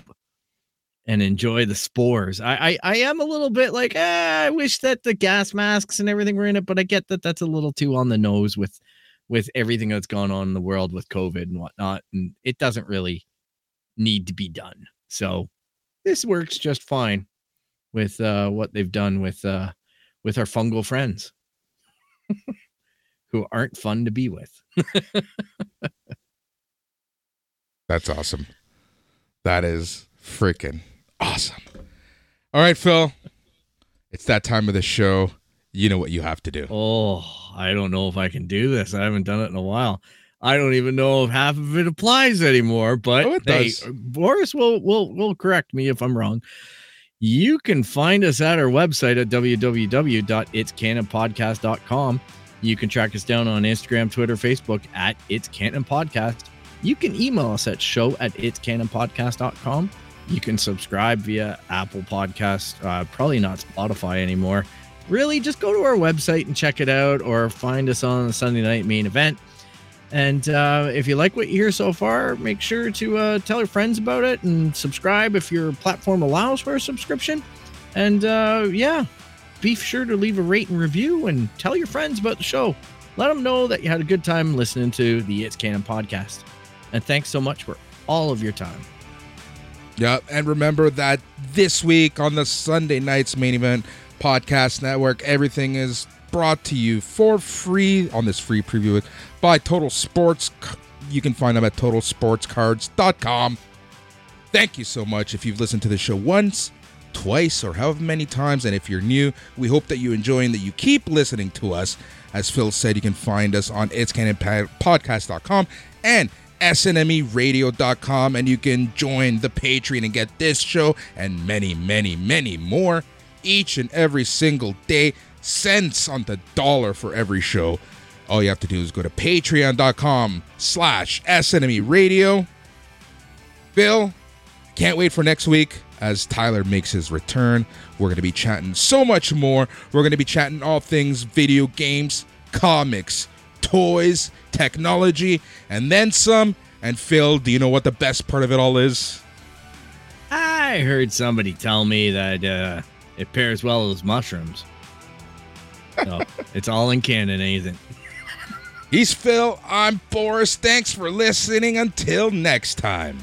and enjoy the spores. I I, I am a little bit like eh, I wish that the gas masks and everything were in it, but I get that that's a little too on the nose with with everything that's gone on in the world with COVID and whatnot, and it doesn't really need to be done. So this works just fine with uh, what they've done with uh, with our fungal friends who aren't fun to be with. That's awesome. That is freaking awesome. All right, Phil. It's that time of the show. You know what you have to do. Oh, I don't know if I can do this. I haven't done it in a while. I don't even know if half of it applies anymore. But Oh, it hey, does. Boris will will will correct me if I'm wrong. You can find us at our website at www.itscanonpodcast.com. You can track us down on Instagram, Twitter, Facebook at It's Canon Podcast. You can email us at show at itscanonpodcast.com. You can subscribe via Apple Podcast, uh, probably not Spotify anymore. Really, just go to our website and check it out, or find us on the Sunday night main event. And uh, if you like what you hear so far, make sure to uh, tell your friends about it and subscribe if your platform allows for a subscription. And uh, yeah, be sure to leave a rate and review and tell your friends about the show. Let them know that you had a good time listening to the It's Canon podcast. And thanks so much for all of your time. Yeah, and remember that this week on the Sunday Night's Main Event Podcast Network, everything is brought to you for free on this free preview week by Total Sports. You can find them at totalsportscards.com. Thank you so much if you've listened to the show once, twice, or however many times. And if you're new, we hope that you enjoy and that you keep listening to us. As Phil said, you can find us on itscanonpodcast.com and snmeradio.com and you can join the Patreon and get this show and many, many, many more each and every single day. Cents on the dollar for every show. All you have to do is go to patreon.com slash snmeradio. Phil, can't wait for next week as Tyler makes his return. We're going to be chatting so much more. We're going to be chatting all things video games, comics, toys, technology, and then some. And Phil, do you know what the best part of it all is? I heard somebody tell me that uh, it pairs well with mushrooms. So it's all in canon, ain't it? He's Phil. I'm Boris. Thanks for listening. Until next time.